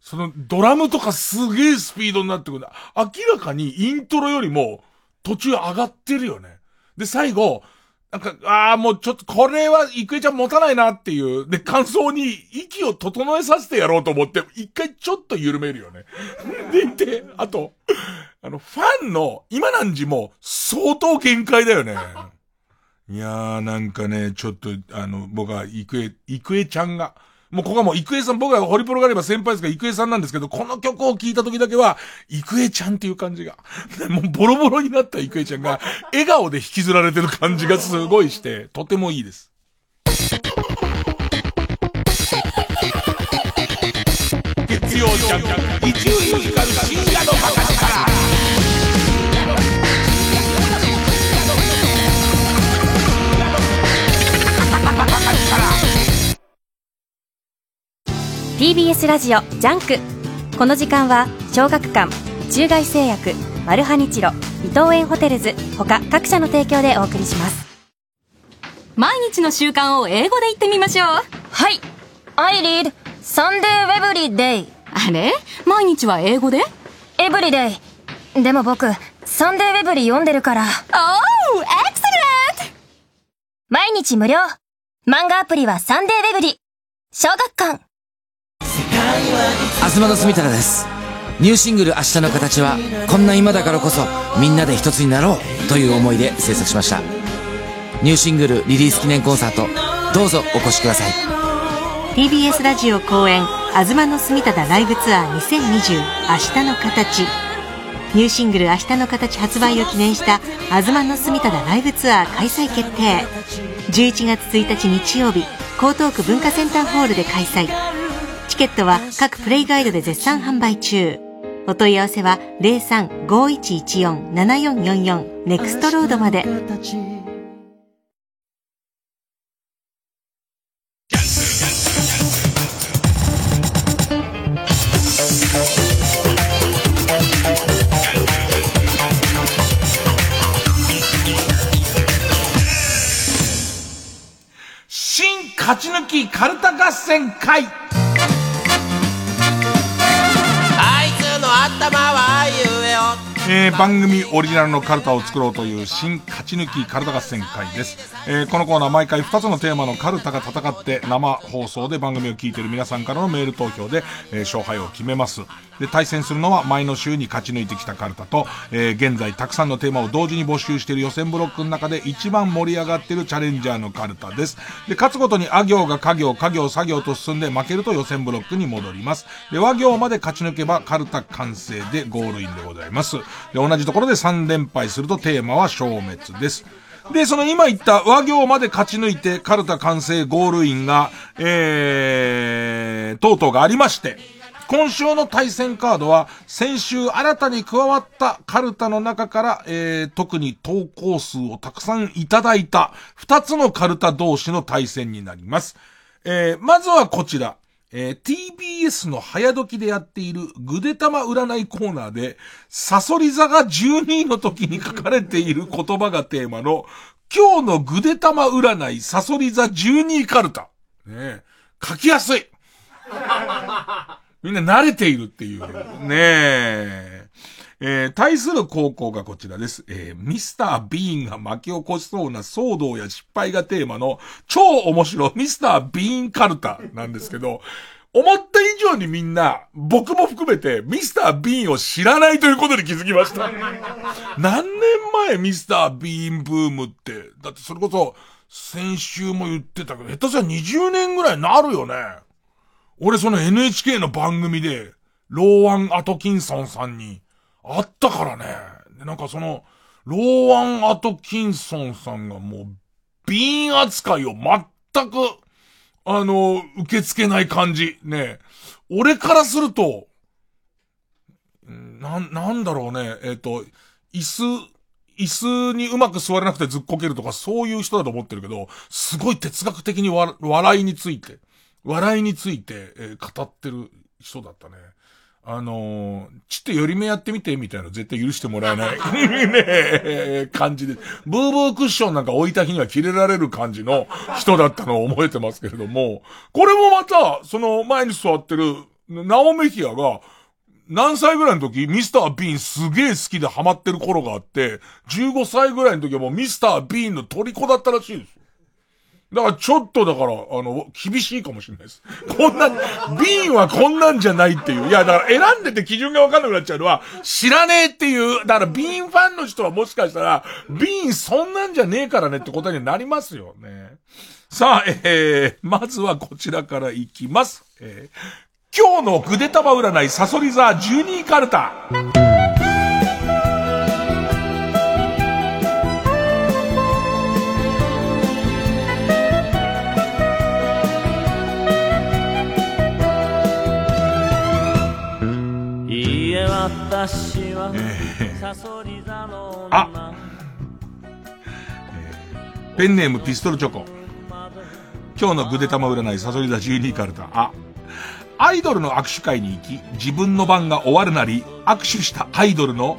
そのドラムとかすげえスピードになってくるんだ。明らかにイントロよりも途中上がってるよね。で、最後、なんか、ああ、もうちょっと、これは、郁恵ちゃん持たないなっていう。で、感想に息を整えさせてやろうと思って、一回ちょっと緩めるよね。でいて、あと、あの、ファンの、今なんじも、相当限界だよね。いやー、なんかね、ちょっと、あの、僕は、郁恵、郁恵ちゃんが、もうここはもう、郁恵さん、僕はホリプロがあれば先輩ですが、郁恵さんなんですけど、この曲を聴いた時だけは、郁恵ちゃんっていう感じが、もうボロボロになった郁恵ちゃんが、笑顔で引きずられてる感じがすごいして、とてもいいです。月曜ジャンク、一応光る深夜のバカ TBS ラジオジャンク。この時間は小学館中外製薬マルハニチロ伊藤園ホテルズ他各社の提供でお送りします。毎日の習慣を英語で言ってみましょう。はい。I read Sunday every day あれ？毎日は英語で？Every day でも僕サンデーウェブリ読んでるから。Oh, excellent! 毎日無料。漫画アプリはサンデーウェブリ小学館東田住太です。ニューシングル「明日の形」はこんな今だからこそみんなで一つになろうという思いで制作しました。ニューシングルリリース記念コンサートどうぞお越しください。TBS ラジオ公演「東の住忠ライブツアー2020明日の形」ニューシングル「明日の形」発売を記念した東の住忠ライブツアー開催決定。11月1日日曜日江東区文化センターホールで開催。チケットは各プレイガイドで絶賛販売中。お問い合わせは03-5114-7444ネクストロードまで。新勝ち抜きカルタ合戦会頭はゆえよえー、番組オリジナルのカルタを作ろうという新勝ち抜きカルタ合戦会です。えー、このコーナー毎回2つのテーマのカルタが戦って生放送で番組を聞いている皆さんからのメール投票で、えー、勝敗を決めます。で、対戦するのは前の週に勝ち抜いてきたカルタと、えー、現在たくさんのテーマを同時に募集している予選ブロックの中で一番盛り上がっているチャレンジャーのカルタです。で、勝つごとにあ行が家行、家行、作業と進んで負けると予選ブロックに戻ります。で、和行まで勝ち抜けばカルタ完成でゴールインでございます。で、同じところで3連敗するとテーマは消滅です。で、その今言った和行まで勝ち抜いて、カルタ完成ゴールインが、えー、とうとうがありまして、今週の対戦カードは、先週新たに加わったカルタの中から、えー、特に投稿数をたくさんいただいた、二つのカルタ同士の対戦になります。えー、まずはこちら。えー、TBS の早時でやっているぐでたま占いコーナーで、サソリ座が12位の時に書かれている言葉がテーマの、今日のぐでたま占いサソリ座12位カルタ。ね書きやすい。みんな慣れているっていう。ねえ。えー、対する高校がこちらです。えー、ミスター・ビーンが巻き起こしそうな騒動や失敗がテーマの超面白ミスター・ビーン・カルタなんですけど、思った以上にみんな、僕も含めて、ミスター・ビーンを知らないということに気づきました。何年前ミスター・ビーンブームって、だってそれこそ、先週も言ってたけど、下手したら20年ぐらいなるよね。俺その NHK の番組で、ローアン・アトキンソンさんに会ったからね。で、なんかその、ローアン・アトキンソンさんがもう、ビーン扱いを全く、あの、受け付けない感じ。ね俺からすると、な、なんだろうね。えっ、と、椅子、椅子にうまく座れなくてずっこけるとかそういう人だと思ってるけど、すごい哲学的にわ笑いについて、笑いについて、えー、語ってる人だったね。あのー、ちって寄り目やってみて、みたいな絶対許してもらえないね感じで。ブーブークッションなんか置いた日には切れられる感じの人だったのを覚えてますけれども、これもまた、その前に座ってる、ナオメヒアが、何歳ぐらいの時、ミスター・ビーンすげえ好きでハマってる頃があって、15歳ぐらいの時はもうミスター・ビーンの虜だったらしいです。だからちょっとだから、あの、厳しいかもしれないです。こんな、ビーンはこんなんじゃないっていう。いや、だから選んでて基準がわかんなくなっちゃうのは、知らねえっていう。だからビンファンの人はもしかしたら、ビーンそんなんじゃねえからねってことになりますよね。さあ、えー、まずはこちらからいきます。えー今日のぐでたま占いサソリ座12カルタ。私は、サソリ座のあ、えー、ペンネームピストルチョコ。今日のぐでたま占いサソリ座12カルタ。あ、アイドルの握手会に行き、自分の番が終わるなり、握手したアイドルの、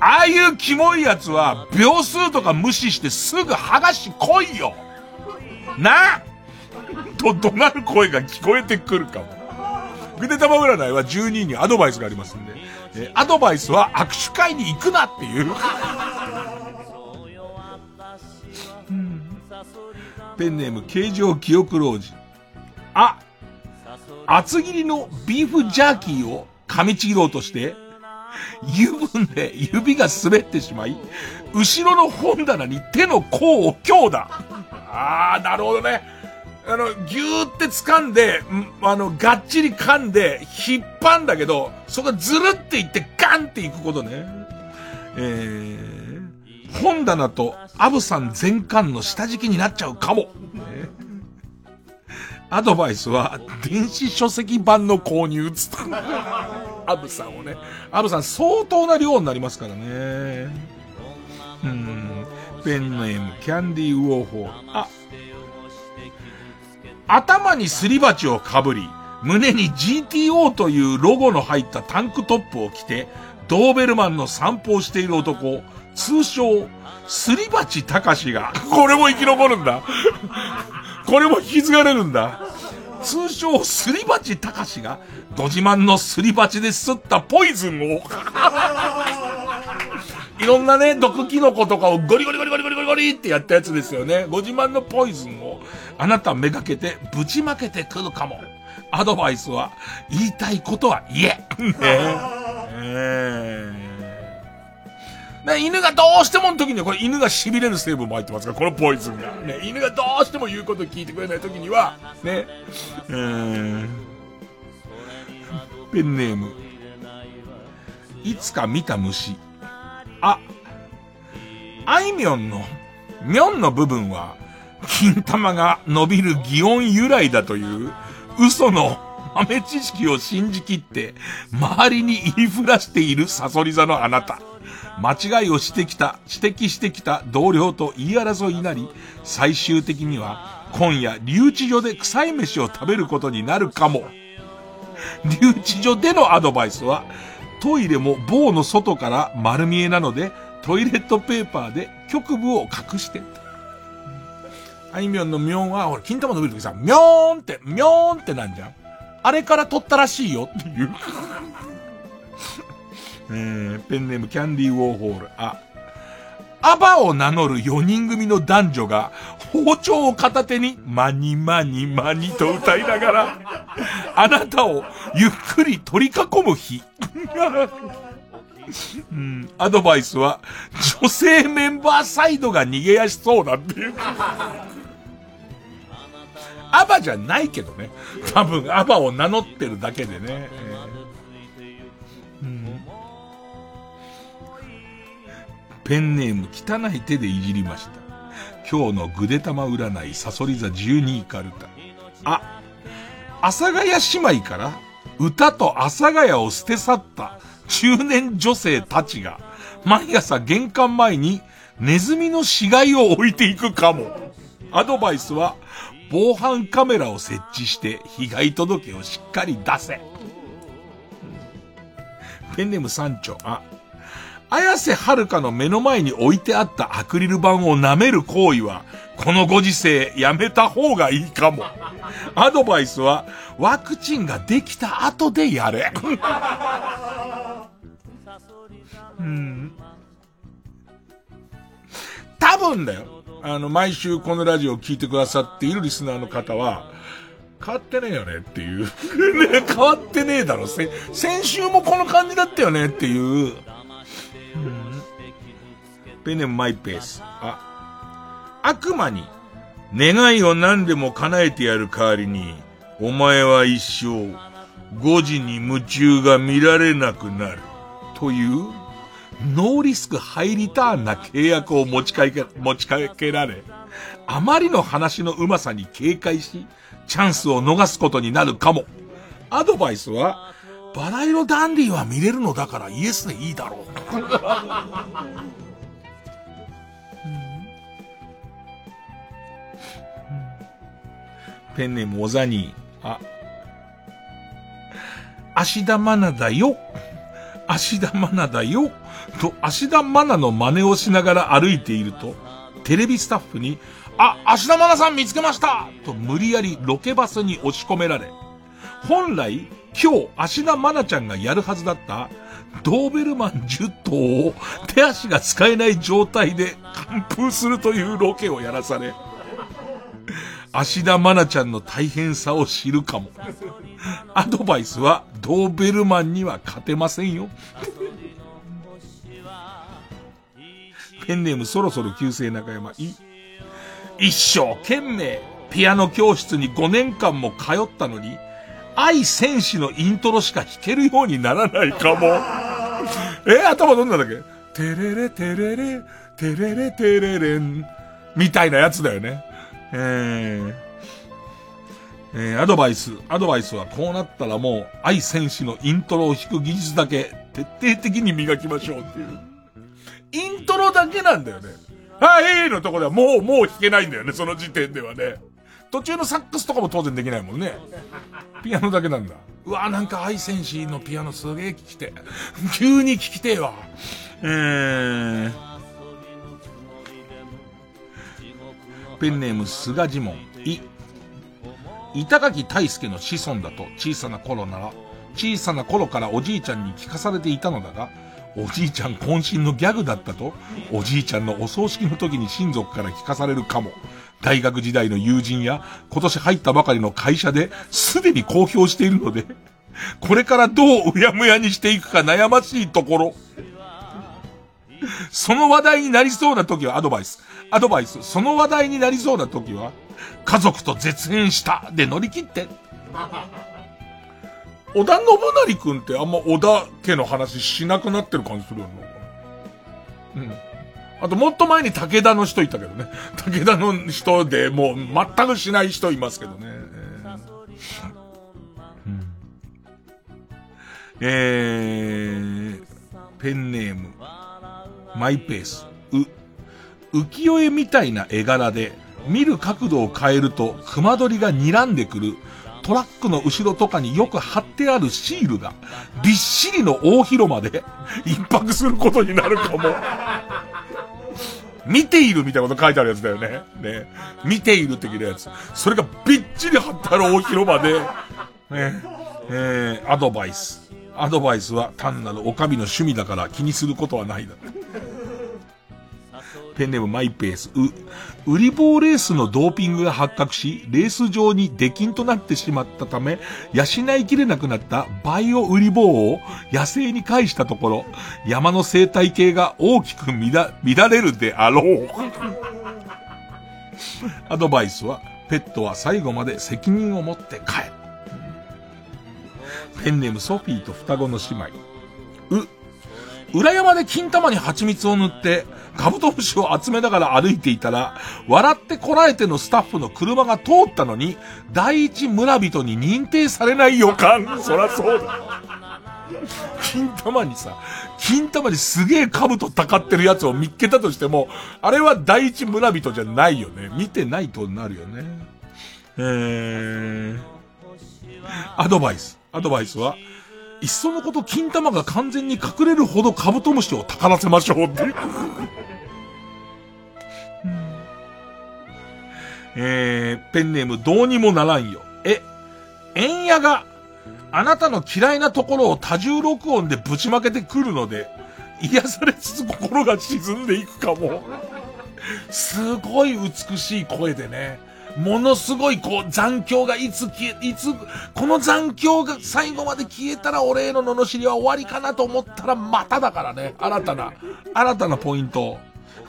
ああいうキモいやつは、秒数とか無視してすぐ剥がし来いよ。な？と怒鳴る声が聞こえてくるかも。ぐでたま占いは12にアドバイスがありますんで、えアドバイスは握手会に行くなっていう。ペンネーム、形状記憶老人。あ、厚切りのビーフジャーキーを噛みちぎろうとして、油分で指が滑ってしまい、後ろの本棚に手の甲を強打。ああ、なるほどね。あの、ぎゅーって掴んで、あの、がっちり噛んで、引っ張んだけど、そこがずるっていってガンっていくことね。えー、本棚とアブさん全巻の下敷きになっちゃうかも。アドバイスは、電子書籍版の購入つった。アブさんをね。アブさん相当な量になりますからね。うん。ペンネーム、キャンディーウォーホー。あ。頭にすり鉢をかぶり、胸に GTO というロゴの入ったタンクトップを着て、ドーベルマンの散歩をしている男、通称、すり鉢たしが、これも生き残るんだ。これも引き継がれるんだ。通称、すり鉢たかしが、ドジマンのすり鉢で吸ったポイズンを、いろんなね、毒キノコとかをゴリゴリゴリゴリゴリゴリゴリってやったやつですよね。ご自慢のポイズンを、あなためがけてぶちまけてくるかも。アドバイスは、言いたいことは言え。ねえ。ね、犬がどうしてもの時には、これ犬が痺れる成分も入ってますから、このポイズンが。ね、犬がどうしても言うことを聞いてくれない時には、ね、うーん、ペンネーム、いつか見た虫。あ、あいみょんの、みょんの部分は、金玉が伸びる擬音由来だという、嘘の豆知識を信じきって、周りに言いふらしているサソリ座のあなた。間違いをしてきた、指摘してきた同僚と言い争いになり、最終的には、今夜、留置所で臭い飯を食べることになるかも。留置所でのアドバイスは、トイレも棒の外から丸見えなので、トイレットペーパーで局部を隠して。あいみょんのみょんは、ほら、金玉伸びるときさ、みょーんって、みょーんってなんじゃん。あれから取ったらしいよっていう。えー、ペンネームキャンディーウォーホール。あ、アバを名乗る4人組の男女が包丁を片手にマニマニマニと歌いながら、あなたをゆっくり取り囲む日。うん、アドバイスは、女性メンバーサイドが逃げやしそうだっていう。アバじゃないけどね。多分、アバを名乗ってるだけでね。えーうん、ペンネーム汚い手でいじりました。今日のぐで玉占い、サソリ座12カルタ。あ、阿佐ヶ谷姉妹から歌と阿佐ヶ谷を捨て去った中年女性たちが、毎朝玄関前にネズミの死骸を置いていくかも。アドバイスは、防犯カメラを設置して被害届をしっかり出せ。ペンネーム三丁。あ、綾瀬はるかの目の前に置いてあったアクリル板を舐める行為は、このご時世やめた方がいいかも。アドバイスは、ワクチンができた後でやれ。うん。多分だよ。あの、毎週このラジオを聞いてくださっているリスナーの方は、変わってねえよねっていう。ね、変わってねえだろ。せ、先週もこの感じだったよねっていう。うん、ペネマイペース。あ、悪魔に、願いを何でも叶えてやる代わりに、お前は一生、5時に夢中が見られなくなる。という、ノーリスクハイリターンな契約を持ちかけ、持ちかけられ、あまりの話のうまさに警戒し、チャンスを逃すことになるかも。アドバイスは、バラ色ダンディは見れるのだからイエスでいいだろう。ペンネームおざに、あ、芦田愛菜だよ。芦田愛菜だよ。と、芦田愛菜の真似をしながら歩いていると、テレビスタッフに、あ、芦田愛菜さん見つけましたと無理やりロケバスに押し込められ、本来、今日、芦田愛菜ちゃんがやるはずだった、ドーベルマン10頭を手足が使えない状態で完封するというロケをやらされ、芦田愛菜ちゃんの大変さを知るかも。アドバイスは、ドーベルマンには勝てませんよ。ペンネームそろそろ旧姓中山、い、一生懸命、ピアノ教室に5年間も通ったのに、愛戦士のイントロしか弾けるようにならないかも。え、頭どんなんだっけ？テレレテレレ、テレレテレレン、みたいなやつだよね。えー、えー、アドバイス、アドバイスはこうなったらもう、愛戦士のイントロを弾く技術だけ、徹底的に磨きましょうっていう。イントロだけなんだよね。はいのとこではもう、もう弾けないんだよね、その時点ではね。途中のサックスとかも当然できないもんね。ピアノだけなんだ。うわなんか愛戦士のピアノすげえ聞きて。急に聞きてえわ。えー、ペンネーム菅ジモン。い。板垣大輔の子孫だと小さな頃なら、小さな頃からおじいちゃんに聞かされていたのだが、おじいちゃん渾身のギャグだったと、おじいちゃんのお葬式の時に親族から聞かされるかも。大学時代の友人や、今年入ったばかりの会社で、すでに公表しているので、これからどううやむやにしていくか悩ましいところ。その話題になりそうな時はアドバイス。アドバイス。その話題になりそうな時は、家族と絶縁したで乗り切って。織田信成くんってあんま織田家の話しなくなってる感じするよな。うん。あともっと前に武田の人いたけどね。武田の人でもう全くしない人いますけどね。えー、えー、ペンネーム、マイペース、う、浮世絵みたいな絵柄で、見る角度を変えると熊取が睨んでくるトラックの後ろとかによく貼ってあるシールが、びっしりの大広間で 一泊することになるかも。見ているみたいなこと書いてあるやつだよね。ね。見ている的なやつ。それがびっちり貼ってある大広間で、ね。えー、アドバイス。アドバイスは単なるお上の趣味だから気にすることはないだ。ペンネームマイペース。う、売り棒レースのドーピングが発覚し、レース上に出禁となってしまったため、養いきれなくなったバイオ売り棒を野生に返したところ、山の生態系が大きく乱、乱れるであろう。アドバイスは、ペットは最後まで責任を持って帰る。ペンネームソフィーと双子の姉妹。う、裏山で金玉に蜂蜜を塗って、カブトムシを集めながら歩いていたら、笑ってこらえてのスタッフの車が通ったのに、第一村人に認定されない予感。そらそうだ。金玉にさ、金玉にすげえ兜たかってるやつを見っけたとしても、あれは第一村人じゃないよね。見てないとなるよね。えー、アドバイス。アドバイスは、いっそのこと金玉が完全に隠れるほどカブトムシをたからせましょうって。えー、ペンネームどうにもならんよ。え、円屋があなたの嫌いなところを多重録音でぶちまけてくるので、癒されつつ心が沈んでいくかも。すごい美しい声でね。ものすごいこう残響がいつ消え、いつ、この残響が最後まで消えたら俺への罵りは終わりかなと思ったらまただからね。新たな、新たなポイント。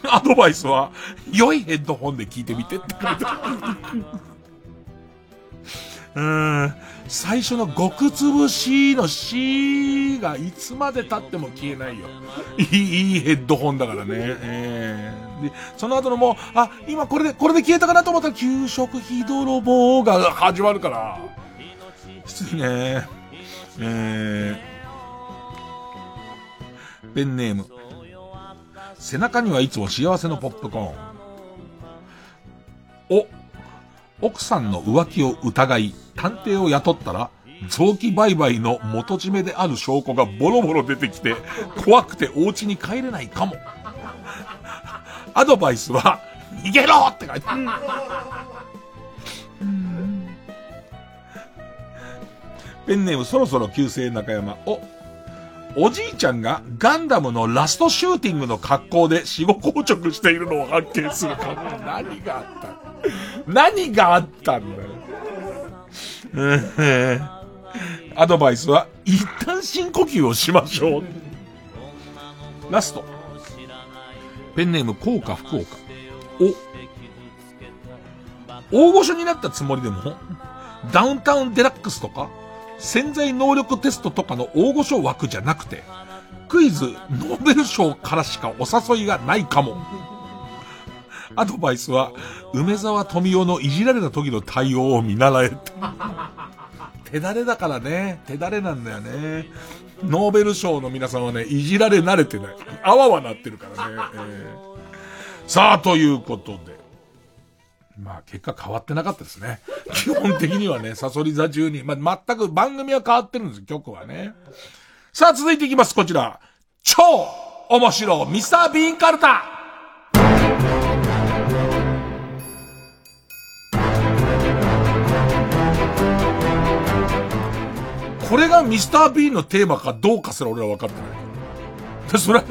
アドバイスは、良いヘッドホンで聞いてみてって書いてある。うん。最初の極潰しのしがいつまで経っても消えないよ。いい、いいヘッドホンだからね。えー、で、その後のもう、あ、今これで、これで消えたかなと思ったら給食費泥棒が始まるから。きついね。えー、ペンネーム。背中にはいつも幸せのポップコーン。お、奥さんの浮気を疑い、探偵を雇ったら、臓器売買の元締めである証拠がボロボロ出てきて、怖くてお家に帰れないかも。アドバイスは、逃げろって書いてある。ペンネームそろそろ旧姓中山。お、おじいちゃんがガンダムのラストシューティングの格好で死後硬直しているのを発見するか何があった何があったんだよ。アドバイスは、一旦深呼吸をしましょう。ラスト。ペンネーム、効果福岡。お、大御所になったつもりでも、ダウンタウンデラックスとか、潜在能力テストとかの大御所枠じゃなくて、クイズ、ノーベル賞からしかお誘いがないかも。アドバイスは、梅沢富美男のいじられた時の対応を見習え。手だれだからね。手だれなんだよね。ノーベル賞の皆さんはね、いじられ慣れてない。あわわなってるからね。えー、さあ、ということで。まあ、結果変わってなかったですね。基本的にはね、サソリ座中に。まあ、全く番組は変わってるんです、曲はね。さあ、続いていきます、こちら。超面白ミスター・ビーン・カルタこれがミスター・ビーンのテーマかどうかすら俺は分かってない。それ、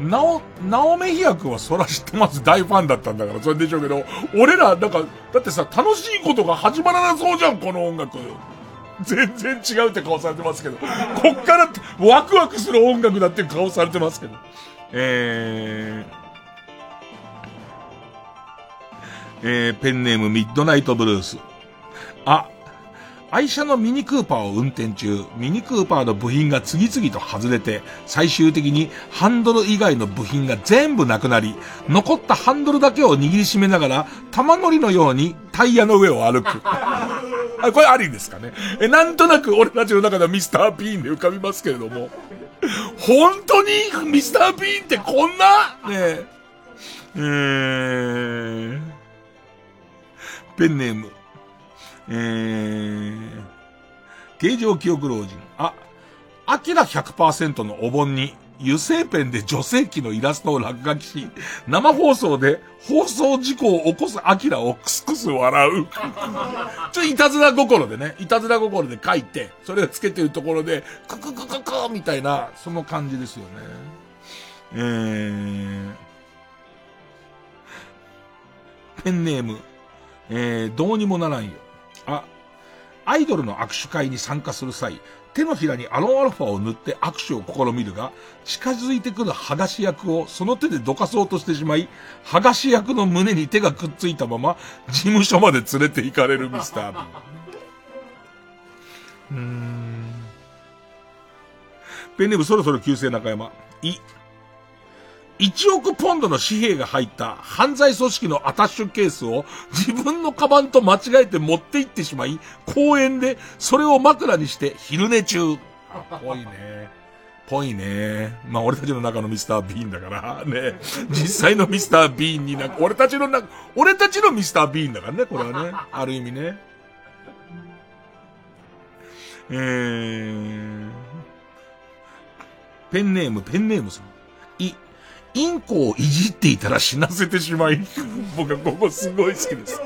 なお、なおめひやくんはそら知ってます。大ファンだったんだから、それでしょうけど、俺ら、なんか、だってさ、楽しいことが始まらなそうじゃん、この音楽。全然違うって顔されてますけど。こっからっワクワクする音楽だって顔されてますけど。えー、えー、ペンネームミッドナイトブルース。あ、愛車のミニクーパーを運転中、ミニクーパーの部品が次々と外れて、最終的にハンドル以外の部品が全部なくなり、残ったハンドルだけを握りしめながら、玉乗りのようにタイヤの上を歩く。あ、これありですかね。え、なんとなく俺たちの中ではミスター・ピーンで浮かびますけれども、本当にミスター・ピーンってこんな？ねえ。えー、ペンネーム、えー、形状記憶老人。あ、アキラ100%のお盆に油性ペンで女性器のイラストを落書きし、生放送で放送事故を起こすアキラをクスクス笑う。ちょ、いたずら心でね、いたずら心で書いて、それをつけてるところで、クククククみたいな、その感じですよね。えー、ペンネーム、えー、どうにもならんよ。あ、アイドルの握手会に参加する際、手のひらにアロンアルファを塗って握手を試みるが、近づいてくる剥がし役をその手でどかそうとしてしまい、剥がし役の胸に手がくっついたまま、事務所まで連れて行かれるミスター B。うーん。ペンネームそろそろ旧姓中山。い。1億ポンドの紙幣が入った犯罪組織のアタッシュケースを自分のカバンと間違えて持って行ってしまい、公園でそれを枕にして昼寝中。ぽいね。ぽいね。まあ俺たちの中のミスター・ビーンだから、ね。実際のミスター・ビーンになんか、俺たちの中、俺たちのミスター・ビーンだからね、これはね。ある意味ね。えー、ペンネーム、ペンネームさん。インコをいじっていたら死なせてしまい、僕はここすごい好きです。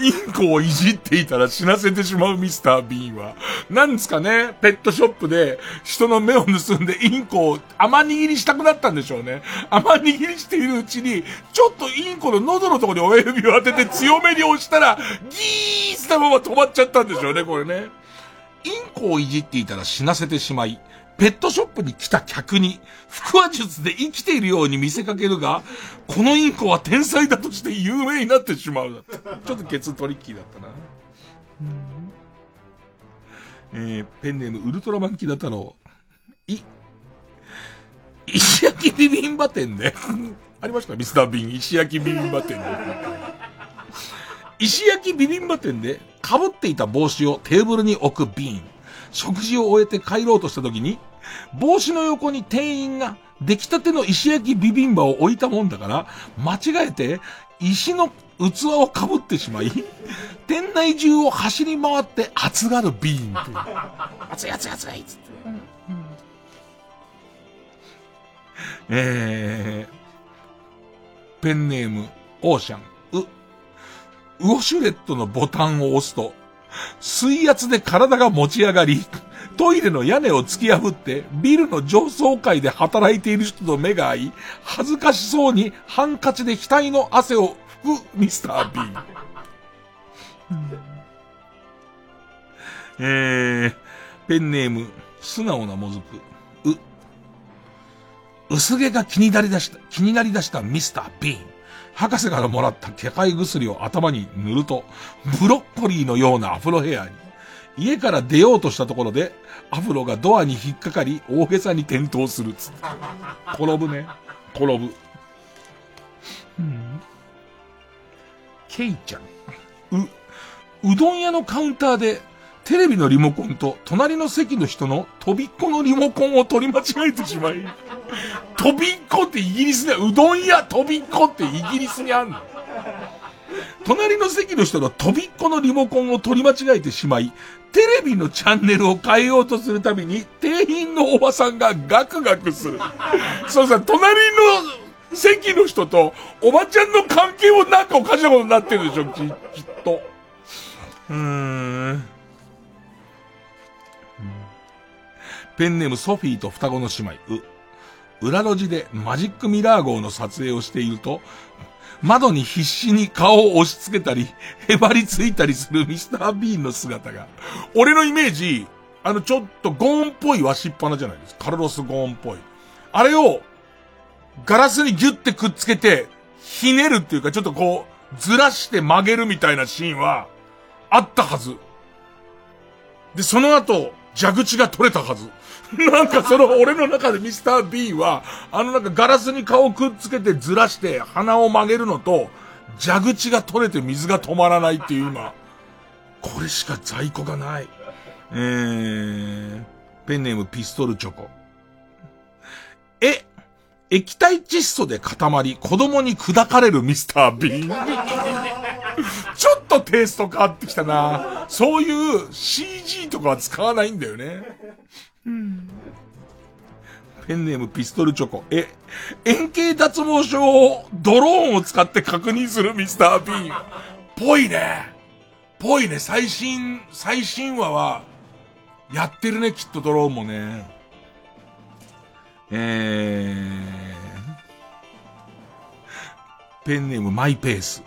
インコをいじっていたら死なせてしまうミスター・ビーンは、なんですかね、ペットショップで人の目を盗んでインコを甘握りしたくなったんでしょうね。甘握りしているうちに、ちょっとインコの喉のところに親指を当てて強めに押したら、ギーしたまま止まっちゃったんでしょうね、これね。インコをいじっていたら死なせてしまい、ペットショップに来た客に、腹話術で生きているように見せかけるが、このインコは天才だとして有名になってしまう。ちょっとケツトリッキーだったな。えー、ペンネームウルトラマンキダ太郎。い、石焼きビビンバ店で、ありました？ミスタービン、石焼きビビンバ店で。石焼きビビンバ店で、被っていた帽子をテーブルに置くビーン。食事を終えて帰ろうとした時に、帽子の横に店員が出来たての石焼きビビンバを置いたもんだから、間違えて石の器を被ってしまい、店内中を走り回って熱がるビーンっていう。熱い熱い熱いっつって。えー、ペンネーム、オーシャン、う、ウォシュレットのボタンを押すと、水圧で体が持ち上がり、トイレの屋根を突き破って、ビルの上層階で働いている人と目が合い、恥ずかしそうにハンカチで額の汗を拭くミスター B。えー、ペンネーム、素直なもずく。う、薄毛が気になりだした、気になりだしたミスター B。博士からもらった気配薬を頭に塗ると、ブロッコリーのようなアフロヘアに、家から出ようとしたところで、アフロがドアに引っかかり、大げさに転倒するっつって。転ぶね。転ぶ。うん。ケイちゃん。う、うどん屋のカウンターで、テレビのリモコンと隣の席の人の飛びっこのリモコンを取り間違えてしまい、飛びっこってイギリスで、うどん屋飛びっこってイギリスにあんの。隣の席の人の飛びっこのリモコンを取り間違えてしまい、テレビのチャンネルを変えようとするたびに、店員のおばさんがガクガクする。そうさ、隣の席の人とおばちゃんの関係もなんかおかしなことになってるでしょ、きっと。うーん。ペンネームソフィーと双子の姉妹、う。裏路地でマジックミラー号の撮影をしていると、窓に必死に顔を押し付けたり、へばりついたりするミスター・ビーンの姿が、俺のイメージ、あのちょっとゴーンっぽいわしっぱなじゃないですか。カルロス・ゴーンっぽい。あれを、ガラスにギュッてくっつけて、ひねるっていうか、ちょっとこう、ずらして曲げるみたいなシーンは、あったはず。で、その後、蛇口が取れたはず。なんかその俺の中でミスター B は、あのなんかガラスに顔くっつけてずらして鼻を曲げるのと、蛇口が取れて水が止まらないっていう今、これしか在庫がない。えー、ペンネームピストルチョコ。え、液体窒素で固まり子供に砕かれるミスター B。ちょっとテイスト変わってきたな。そういう CG とかは使わないんだよね。ペンネームピストルチョコ。え、円形脱毛症をドローンを使って確認するミスター B。ぽいね。ぽいね。最新、最新話は、やってるね、きっとドローンもね。えー、ペンネームマイペース。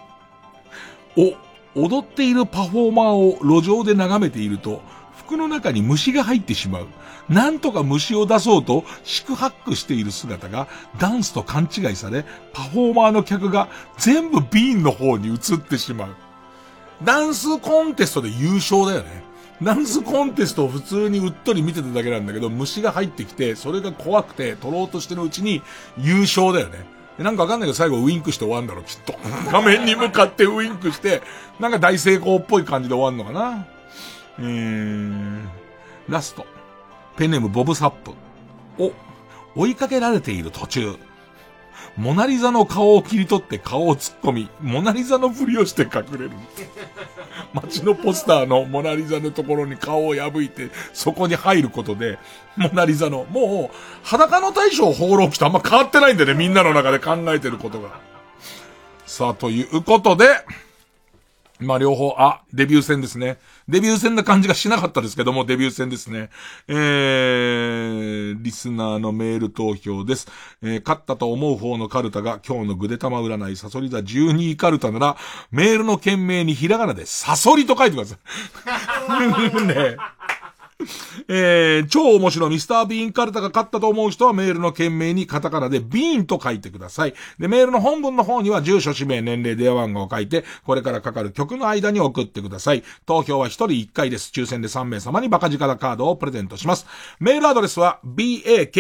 お、踊っているパフォーマーを路上で眺めていると、服の中に虫が入ってしまう。なんとか虫を出そうと、四苦八苦している姿が、ダンスと勘違いされ、パフォーマーの客が全部ビーンの方に移ってしまう。ダンスコンテストで優勝だよね。ダンスコンテストを普通にうっとり見てただけなんだけど、虫が入ってきて、それが怖くて、取ろうとしてるうちに優勝だよね。なんかわかんないけど最後ウインクして終わるんだろ、きっと。画面に向かってウインクして、なんか大成功っぽい感じで終わんのかな。えーん、ラスト。ペンネームボブサップ。お、追いかけられている途中。モナリザの顔を切り取って顔を突っ込み、モナリザのふりをして隠れる。街のポスターのモナリザのところに顔を破いて、そこに入ることで、モナリザの、もう、裸の大将放浪記とあんま変わってないんだよね、みんなの中で考えてることが。さあ、ということで、まあ両方、あ、デビュー戦ですね。デビュー戦な感じがしなかったですけども、デビュー戦ですね。えー、リスナーのメール投票です。えー、勝ったと思う方のカルタが今日のぐでたま占い、サソリ座12位カルタなら、メールの件名にひらがなでサソリと書いてください。ね えー、超面白いミスター・ビーンカルタが勝ったと思う人はメールの件名にカタカナでビーンと書いてください。で、メールの本文の方には住所、氏名、年齢、電話番号を書いて、これからかかる曲の間に送ってください。投票は1人1回です。抽選で3名様にバカ力カードをプレゼントします。メールアドレスは baka.tbs.co.jp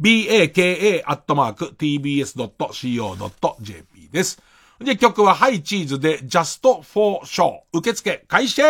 baka.tbs.co.jp です。で、曲はハイチーズで Just for Show。受付開始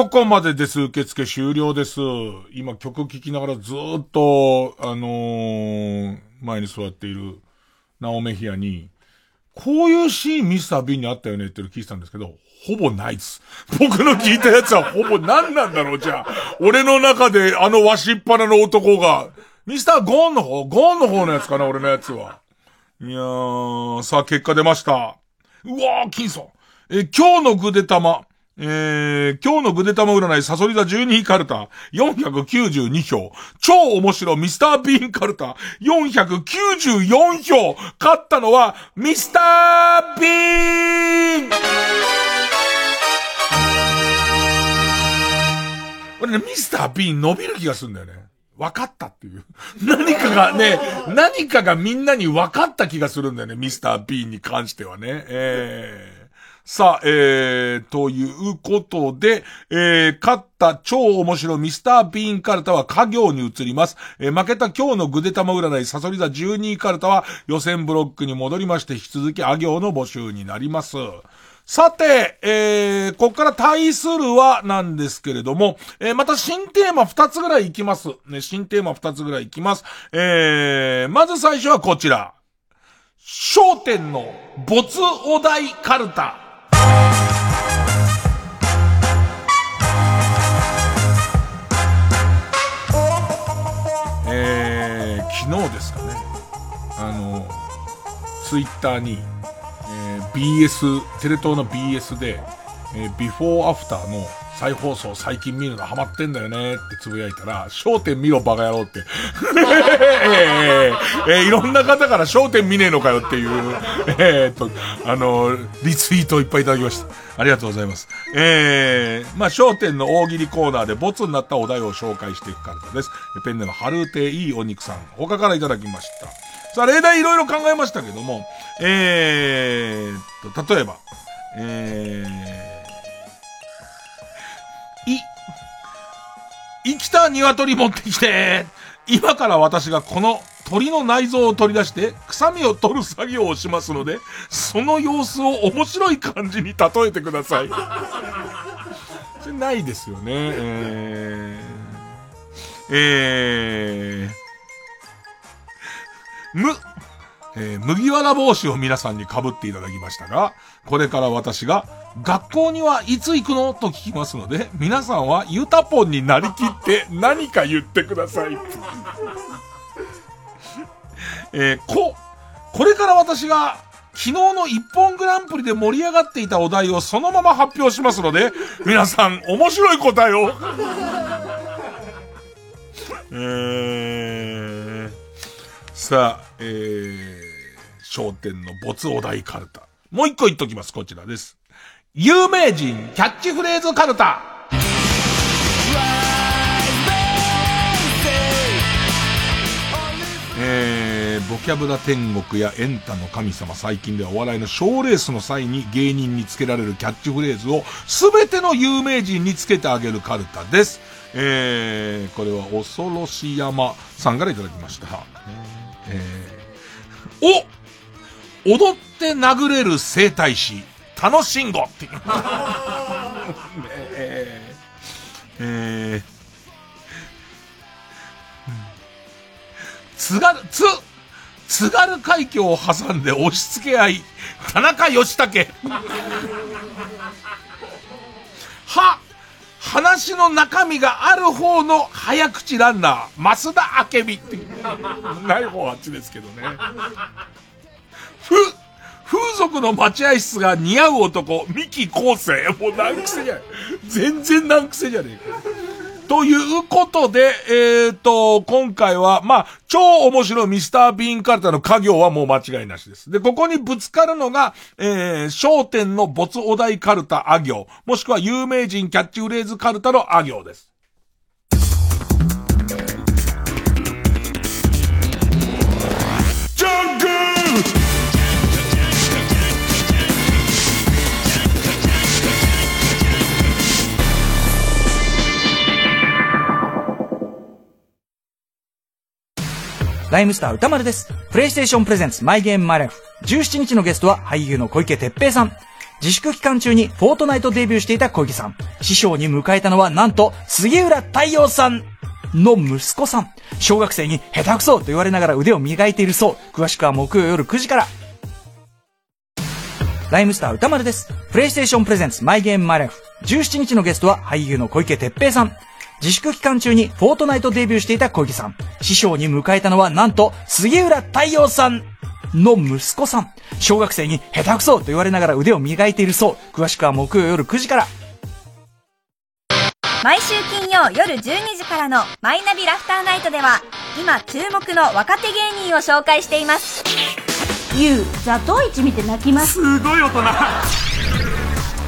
ここまでです。受付終了です。今曲聴きながらずっと、あのー、前に座っている、ナオメヒアに、こういうシーンミスター・ビンにあったよねっていうの聞いてたんですけど、ほぼないです。僕の聞いたやつはほぼ何なんだろう、じゃあ。俺の中であのわしっぱなの男が、ミスター・ゴーンの方？ゴーンの方のやつかな、俺のやつは。いやー、さあ結果出ました。うわー、金ソン。え今日のグデ玉。えー、今日のグデ玉占いサソリ座12カルタ492票。超面白ミスター・ビーンカルタ494票。勝ったのはミスター・ビーン俺ね、ミスター・ビーン伸びる気がするんだよね。分かったっていう。何かがね、何かがみんなに分かった気がするんだよね、ミスター・ビーンに関してはね。えーさあ、えー、ということで、えー、勝った超面白ミスター・ビーンカルタは家業に移ります。えー負けた今日のグデ玉占いサソリ座12カルタは予選ブロックに戻りまして引き続きあ行の募集になります。さて、えー、ここから対するはなんですけれども、えー、また新テーマ2つぐらいいきます。ね、新テーマ2つぐらいいきます。えー、まず最初はこちら。焦点の没お題カルタ。昨日ですかね。あの、ツイッターに、えー BS、テレ東の BS で、えービフォーアフターの再放送最近見るのハマってんだよねってつぶやいたら、焦点見ろバカ野郎って。えーえーいろんな方から焦点見ねえのかよっていう、えーっと、あの、リツイートをいっぱいいただきました。ありがとうございます。えー、まあ、焦点の大喜利コーナーでボツになったお題を紹介していくカルタです。ペンネーム、ハルーテいいお肉さん。他からいただきました。さあ、例題いろいろ考えましたけども、えーっと、例えば、えー、生きた鶏持ってきて、今から私がこの鳥の内臓を取り出して、臭みを取る作業をしますので、その様子を面白い感じに例えてください。それないですよね。えー、えー、む、えー麦わら帽子を皆さんに被っていただきましたが、これから私が、学校にはいつ行くの？と聞きますので、皆さんはユタポンになりきって何か言ってください。えーこ、これから私が、昨日の一本グランプリで盛り上がっていたお題をそのまま発表しますので、皆さん面白い答えを。えー、さあ、えー、焦点の没お題カルタ。もう一個言っときます。こちらです。有名人キャッチフレーズカルタ。えー、ボキャブラ天国やエンタの神様最近ではお笑いの賞レースの際に芸人につけられるキャッチフレーズを全ての有名人につけてあげるカルタです。えー、これは恐ろし山さんからいただきました。えー、お踊って殴れる整体師、楽しんごっていう。えー、えー、津軽、津、津軽海峡を挟んで押し付け合い、田中義武。は、話の中身がある方の早口ランナー、増田明美っていう。ない方はあっちですけどね。ふ、風俗の待合室が似合う男、三木昴生。もう難癖じゃない。全然難癖じゃねえか。ということで、えっ、と、今回は、まあ、超面白いミスター・ビーンカルタの家業はもう間違いなしです。で、ここにぶつかるのが、えー、焦点の没お題カルタあ行、もしくは有名人キャッチフレーズカルタのあ行です。ライムスター歌丸です。プレイステーションプレゼンツマイゲームマイライフ。17日のゲストは俳優の小池徹平さん。自粛期間中にフォートナイトデビューしていた小池さん。師匠に迎えたのはなんと杉浦太陽さんの息子さん。小学生に下手くそと言われながら腕を磨いているそう。詳しくは木曜夜9時から。ライムスター歌丸です。プレイステーションプレゼンツマイゲームマイライフ。17日のゲストは俳優の小池徹平さん。自粛期間中にフォートナイトデビューしていた小池さん。師匠に迎えたのはなんと杉浦太陽さんの息子さん。小学生に下手くそと言われながら腕を磨いているそう。詳しくは木曜夜9時から。毎週金曜夜12時からのマイナビラフターナイトでは今注目の若手芸人を紹介していますゆうザトウイチ見て泣きますすごい大人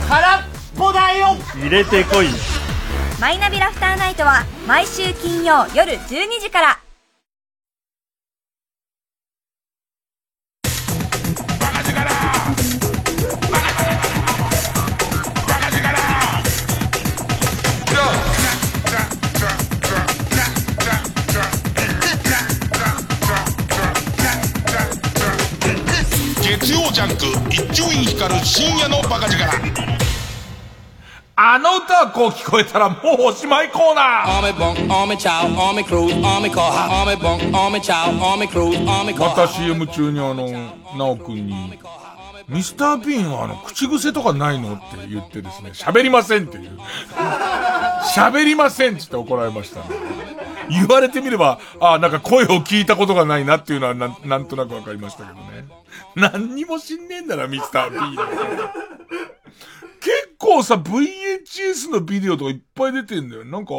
空っぽだよ入れてこいマイナビラフターナイトは毎週金曜夜12時から。月曜ジャンク一丁院光る深夜のバカ力。あの歌はこう聞こえたらもうおしまいコーナー.また CM 中にあの、なおくんに、ミスター・ピンはあの、口癖とかないのって言ってですね、喋りませんっていう。喋りませんって言って怒られましたね。言われてみれば、あなんか声を聞いたことがないなっていうのはなんなんとなくわかりましたけどね。何にも知んねえんだな、ミスター・ピン。結構さ、VHS のビデオとかいっぱい出てんだよ。なんか、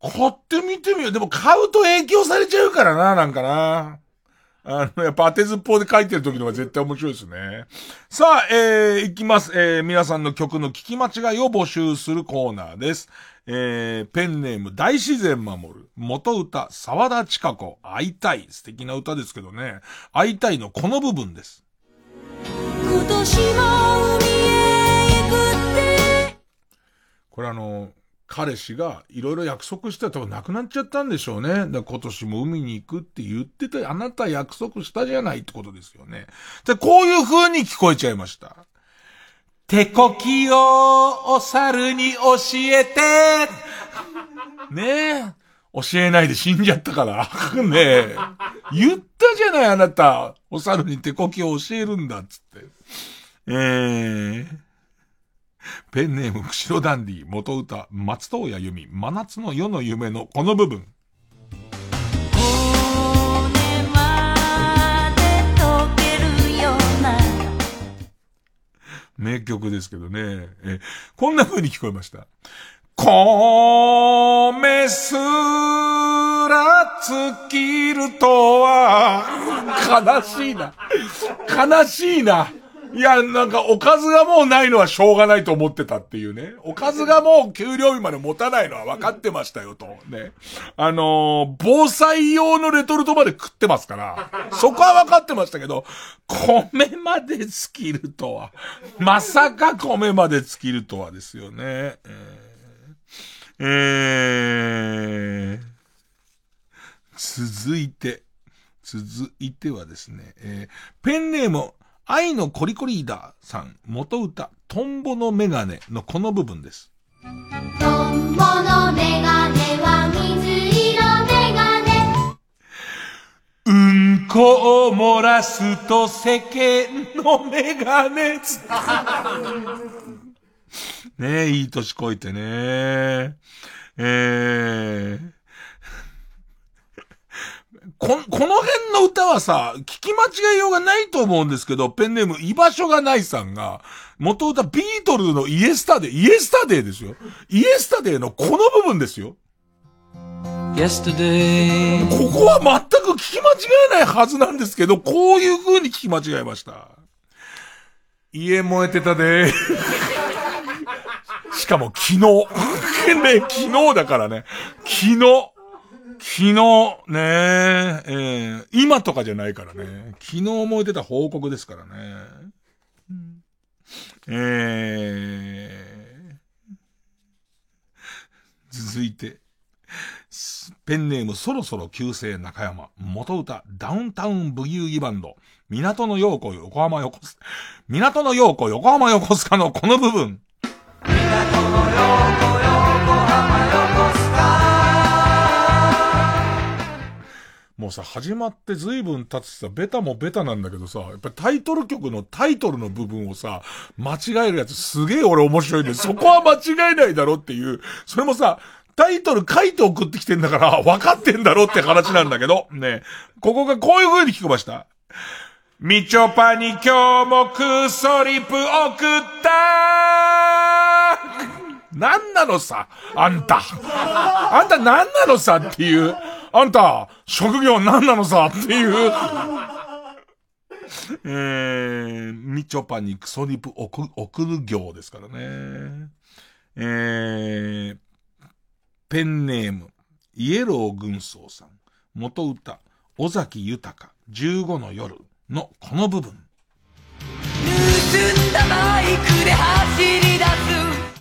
買ってみてみよう。でも買うと影響されちゃうからな、なんかな。あの、やっぱ当てずっぽうで書いてる時の方が絶対面白いですね。さあ、えー、いきます。えー、皆さんの曲の聞き間違いを募集するコーナーです。えー、ペンネーム大自然守る。元歌、沢田千佳子、会いたい。素敵な歌ですけどね。会いたいのこの部分です。今年も海これあの、彼氏がいろいろ約束してたと亡くなっちゃったんでしょうね。だ今年も海に行くって言ってた、あなた約束したじゃないってことですよね。で、こういう風に聞こえちゃいました。手こきをお猿に教えて ねえ。教えないで死んじゃったから。ねえ。言ったじゃないあなた。お猿に手こきを教えるんだっつって。えー。ペンネーム、釧路ダンディ、元歌、松任谷由実、真夏の夜の夢のこの部分。名曲ですけどね。え、こんな風に聞こえました。米すら尽きるとは、悲しいな。悲しいな。いや、なんか、おかずがもうないのはしょうがないと思ってたっていうね。おかずがもう給料日まで持たないのは分かってましたよと。ね。あのー防災用のレトルトまで食ってますから、そこは分かってましたけど、米まで尽きるとは。まさか米まで尽きるとはですよね。えーえ続いて、続いてはですね、えーペンネーム、愛のコリコリーダーさん、元歌、トンボのメガネのこの部分です。トンボのメガネは水色メガネうんこを漏らすと世間のメガネねえ、いい年こいてね。えー、こ、この辺の歌はさ、聞き間違いようがないと思うんですけど、ペンネーム、居場所がないさんが、元歌ビートルズのイエスタデー、イエスタデーですよ。イエスタデーのこの部分ですよ。Yesterday ここは全く聞き間違えないはずなんですけど、こういう風に聞き間違えました。家燃えてたで。しかも昨日。ね、昨日だからね。昨日。昨日、ねえー今とかじゃないからね。昨日燃えてた報告ですからね。えー、続いて。ペンネームそろそろ旧姓中山、元歌ダウンタウンブギウギバンド、港の陽子横浜横須賀、港の陽子横浜横須賀のこの部分。港の陽子もうさ、始まって随分経つしさ、ベタもベタなんだけどさ、やっぱタイトル曲のタイトルの部分をさ、間違えるやつすげえ俺面白いんで、そこは間違えないだろっていう、それもさ、タイトル書いて送ってきてんだから、分かってんだろって話なんだけど、ね。ここがこういう風に聞こえました。みちょぱに今日もクソリプ送った何なのさ、あんた。あんた何なのさっていう。あんた、職業何なのさっていう。えー、みちょぱにクソリプ送送る行ですからね。えー、ペンネーム、イエロー軍曹さん。元歌、尾崎豊、15の夜のこの部分。盗んだバイクで走り出す。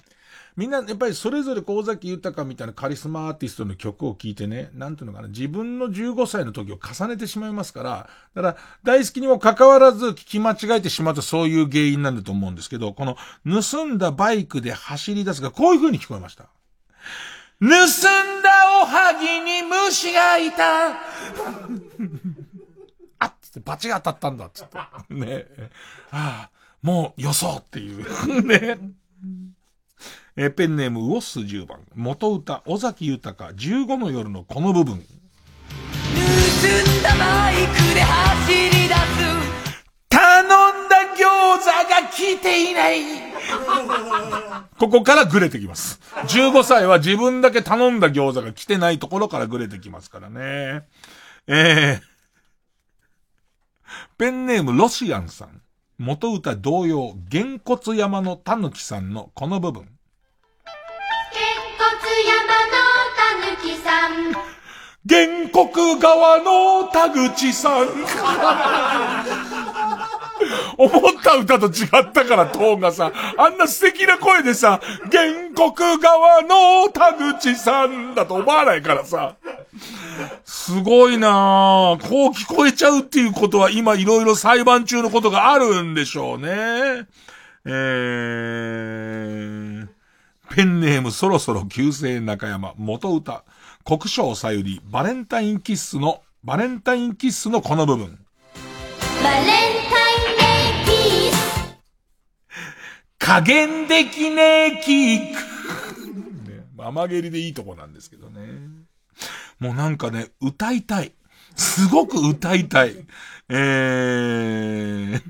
みんな、やっぱりそれぞれ小崎豊みたいなカリスマアーティストの曲を聴いてね、なんていうのかな、自分の15歳の時を重ねてしまいますから、だから、大好きにも関わらず聞き間違えてしまうとそういう原因なんだと思うんですけど、この、盗んだバイクで走り出すが、こういう風に聞こえました。盗んだおはぎに虫がいた。あっつってバチが当たったんだつって。ねああ、もうよそうっていう。ねえペンネームウオス10番。元歌、尾崎豊、15の夜のこの部分。盗んだバイクで走り出す。頼んだ餃子が来ていない。ここからぐれてきます。15歳は自分だけ頼んだ餃子が来てないところからぐれてきますからね。えー、ペンネームロシアンさん。元歌同様、げんこつ山のたぬきさんのこの部分。きさん。原告側の田口さん。思った歌と違ったから、トーンがさ、あんな素敵な声でさ、原告側の田口さんだと思わないからさ。すごいなぁ。こう聞こえちゃうっていうことは今いろいろ裁判中のことがあるんでしょうね。えー、ペンネームそろそろ旧姓中山、元歌、国章さゆり、バレンタインキッスの、バレンタインキッスのこの部分。バレンタインキッス。加減できねえキック。ね、甘蹴りでいいとこなんですけどね。もうなんかね、歌いたい。すごく歌いたい。えー、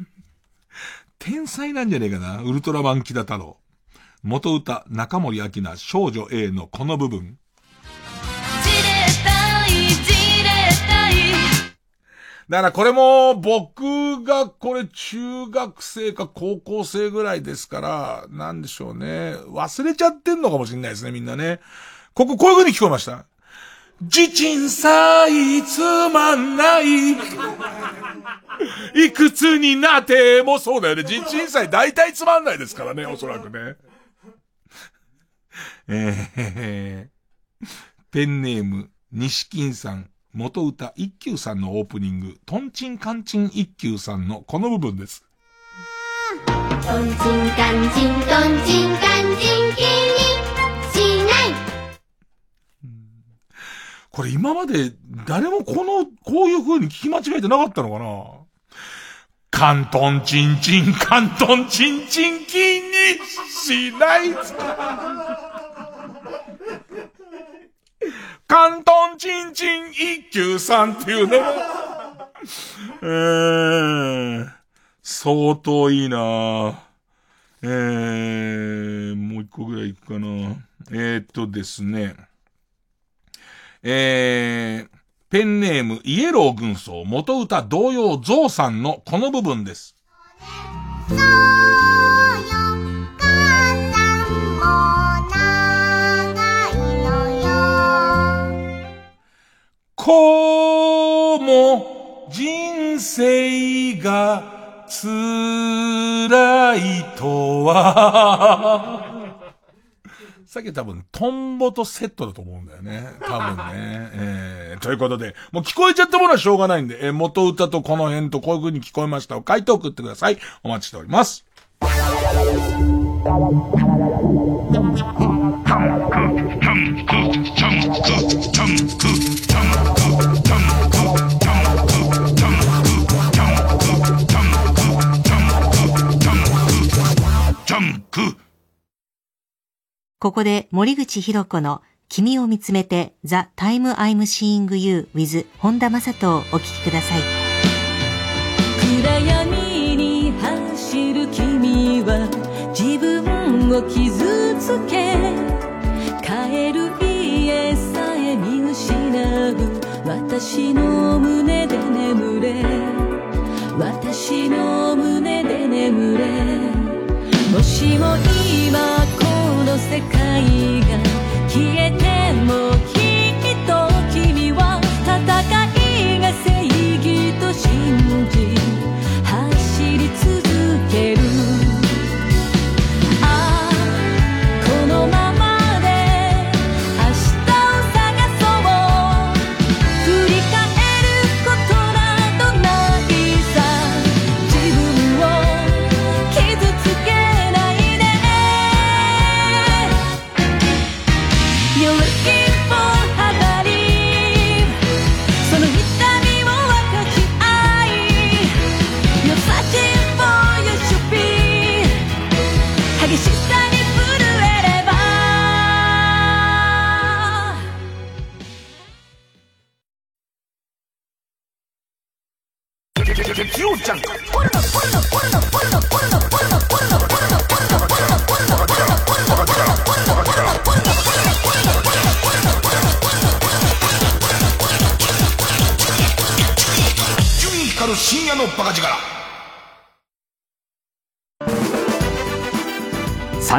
天才なんじゃねえかな。ウルトラマンキダ太郎。元歌、中森明菜、少女 A のこの部分。だからこれも僕がこれ中学生か高校生ぐらいですから、なんでしょうね。忘れちゃってんのかもしれないですね、みんなね。こここういう風に聞こえました？自鎮祭つまんない。いくつになってもそうだよね。自鎮祭大体つまんないですからね、おそらくね。えー、ペンネーム、西金さん。元歌一休さんのオープニング、トンチンカンチン一休さんのこの部分です。トンチンカンチン、トンチンカンチン、気にしない。これ今まで誰もこの、こういう風に聞き間違えてなかったのかな？カントンチンチン、カントンチンチン、気にしない。関東チンチン一休さんっていうね。えー、相当いいなえー、もう一個ぐらいいくかなえー、っとですね。えー、ペンネームイエロー軍曹元歌同様ゾウさんのこの部分です。こうも人生が辛いとは さっき多分、トンボとセットだと思うんだよね。多分ね。えー、ということで、もう聞こえちゃったものはしょうがないんで、えー、元歌とこの辺とこういう風に聞こえましたを書いて送ってください。お待ちしております。ここで森口博子の君を見つめて The Time I'm Seeing You with 本田正人をお聴きください。暗闇に走る君は自分を傷つけ帰る家さえ見失う。私の胸で眠れ。私の胸で眠れ。もしも今の世界が消えてもきっと君は戦いが正義と信じ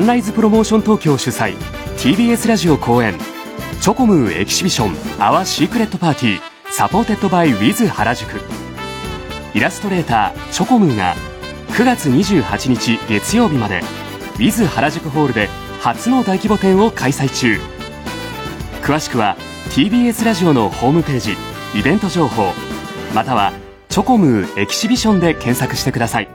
ライズプロモーション東京主催 TBS ラジオ公演チョコムー Exhibition Our Secret Party supported by ウィズ原宿。イラストレーターチョコムーが9月28日月曜日までウィズ原宿ホールで初の大規模展を開催中。詳しくは TBS ラジオのホームページイベント情報またはチョコムーエキシビションで検索してください。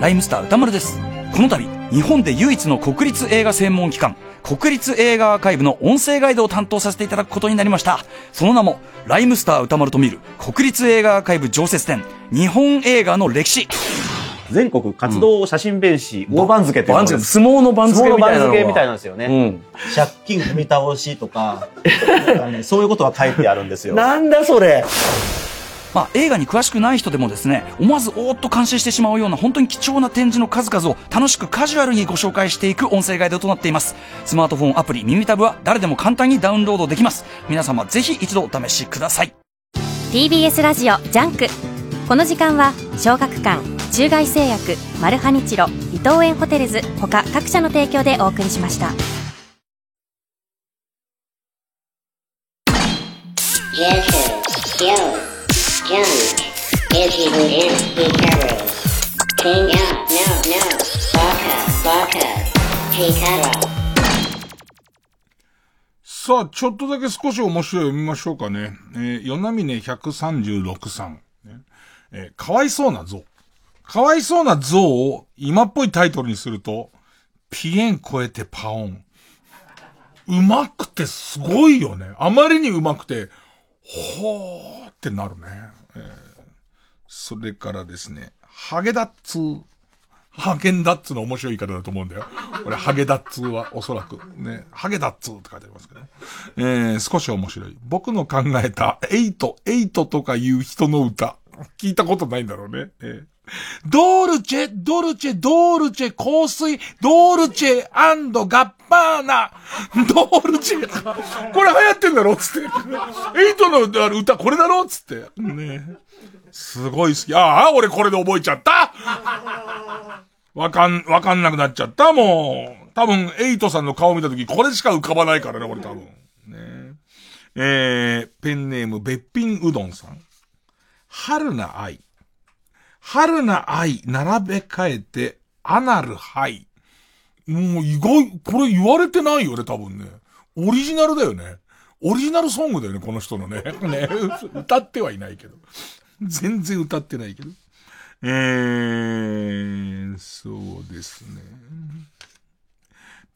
ライムスター歌丸です。この度日本で唯一の国立映画専門機関国立映画アーカイブの音声ガイドを担当させていただくことになりました。その名もライムスター歌丸と見る国立映画アーカイブ常設展日本映画の歴史。全国活動写真弁士、大番付っていうの相撲の番付みたいなのみたいなんですよね、うん、借金踏み倒しとかね、そういうことは書いてあるんですよ。なんだそれまあ、映画に詳しくない人でもですね、思わずおーっと感心してしまうような本当に貴重な展示の数々を楽しくカジュアルにご紹介していく音声ガイドとなっています。スマートフォンアプリ耳タブは誰でも簡単にダウンロードできます。皆様ぜひ一度お試しください。TBS ラジオジャンク。この時間は小学館、中外製薬、マルハニチロ、伊藤園ホテルズ他各社の提供でお送りしました。さあ、ちょっとだけ少し面白い読みましょうかね。えー、与那峰136さん。ねえー、かわいそうな像。かわいそうな像を今っぽいタイトルにすると、ピエン超えてパオン。うまくてすごいよね。あまりにうまくて、ほーってなるね。それからですね、ハゲダッツーハゲンダッツの面白い言い方だと思うんだよ。これ、ハゲダッツーはおそらく。ね。ハゲダッツーって書いてありますけど、ね。えー、少し面白い。僕の考えた、エイト、エイトとかいう人の歌。聞いたことないんだろうね。えー、ドルチェ、ドルチェ、ドルチェ、香水、ドルチェアンドガッバーナ、ドルチェ。これ流行ってんだろつって。エイトの歌これだろつって。ねすごい好き。ああ、俺これで覚えちゃったわかん、わかんなくなっちゃった、もう。多分、エイトさんの顔見たとき、これしか浮かばないからね、俺多分。ねえー、ペンネーム、べっぴんうどんさん。春な愛。春な愛、並べ替えて、アナルハイ。もう意外、これ言われてないよね、多分ね。オリジナルだよね。オリジナルソングだよね、この人のね。ね、歌ってはいないけど。全然歌ってないけど。えー、そうですね。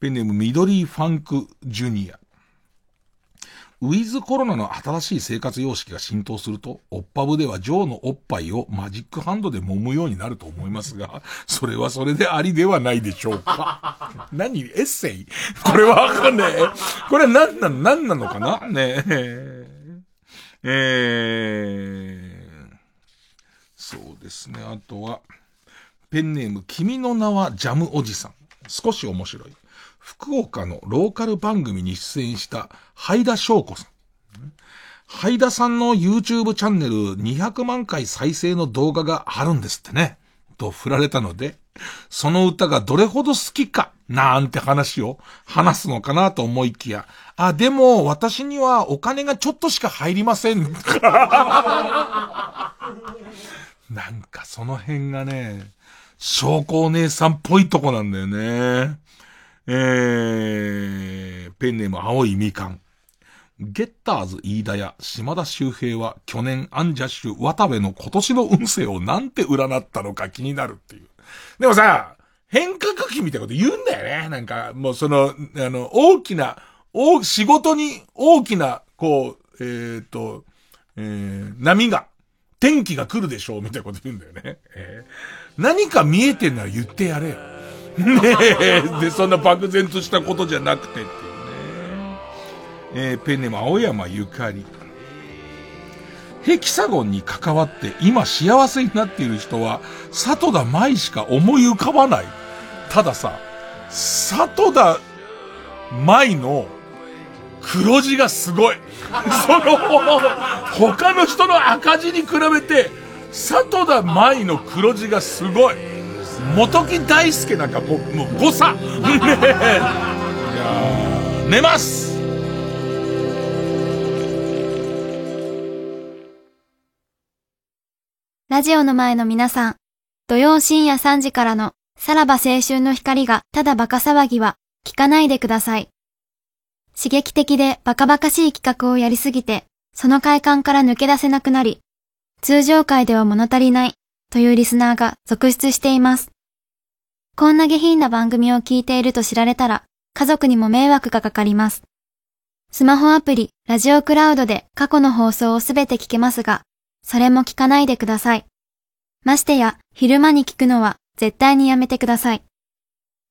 ペンネーム緑ファンクジュニア。ウィズコロナの新しい生活様式が浸透すると、おっぱぶではジョーのおっぱいをマジックハンドで揉むようになると思いますが、それはそれでありではないでしょうか？何？エッセイ？これはわかんねえ。これは何なの？何なのかな？ねえ。えー、そうですね。あとは、ペンネーム、君の名はジャムおじさん。少し面白い。福岡のローカル番組に出演した、ハイダ翔子さん。ハイダさんの YouTube チャンネル200万回再生の動画があるんですってね。と振られたので、その歌がどれほど好きか、なんて話を話すのかなと思いきや、あ、でも私にはお金がちょっとしか入りません。なんかその辺がね、証拠お姉さんっぽいとこなんだよね。えー、ペンネーム青いみかん。ゲッターズ飯田や島田周平は去年アンジャッシュ渡部の今年の運勢をなんて占ったのか気になるっていう。でもさ、変革期みたいなこと言うんだよね。なんか、もうその、あの、大きな、大、仕事に大きな、こう、えっ、と、えー、波が、天気が来るでしょうみたいなこと言うんだよね。えー、何か見えてんなら言ってやれよ。ねえ。で、そんな漠然としたことじゃなくてっていうね。えー、ペンネーム青山ゆかり。ヘキサゴンに関わって今幸せになっている人は、里田舞しか思い浮かばない。たださ、里田舞の黒字がすごい。その、他の人の赤字に比べて、里田舞の黒字がすごい。元木大輔なんかもう、もう誤差。ねえ。寝ますラジオの前の皆さん、土曜深夜3時からのさらば青春の光がただバカ騒ぎは聞かないでください。刺激的でバカバカしい企画をやりすぎて、その快感から抜け出せなくなり、通常回では物足りないというリスナーが続出しています。こんな下品な番組を聞いていると知られたら、家族にも迷惑がかかります。スマホアプリ、ラジオクラウドで過去の放送をすべて聞けますが、それも聞かないでください。ましてや、昼間に聞くのは絶対にやめてください。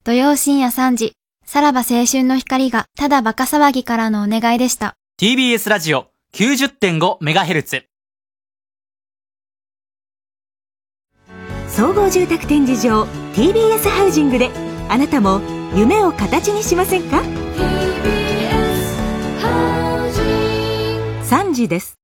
土曜深夜3時、さらば青春の光がただバカ騒ぎからのお願いでした。TBS ラジオ 90.5MHz 総合住宅展示場 TBS ハウジングであなたも夢を形にしませんか？3時です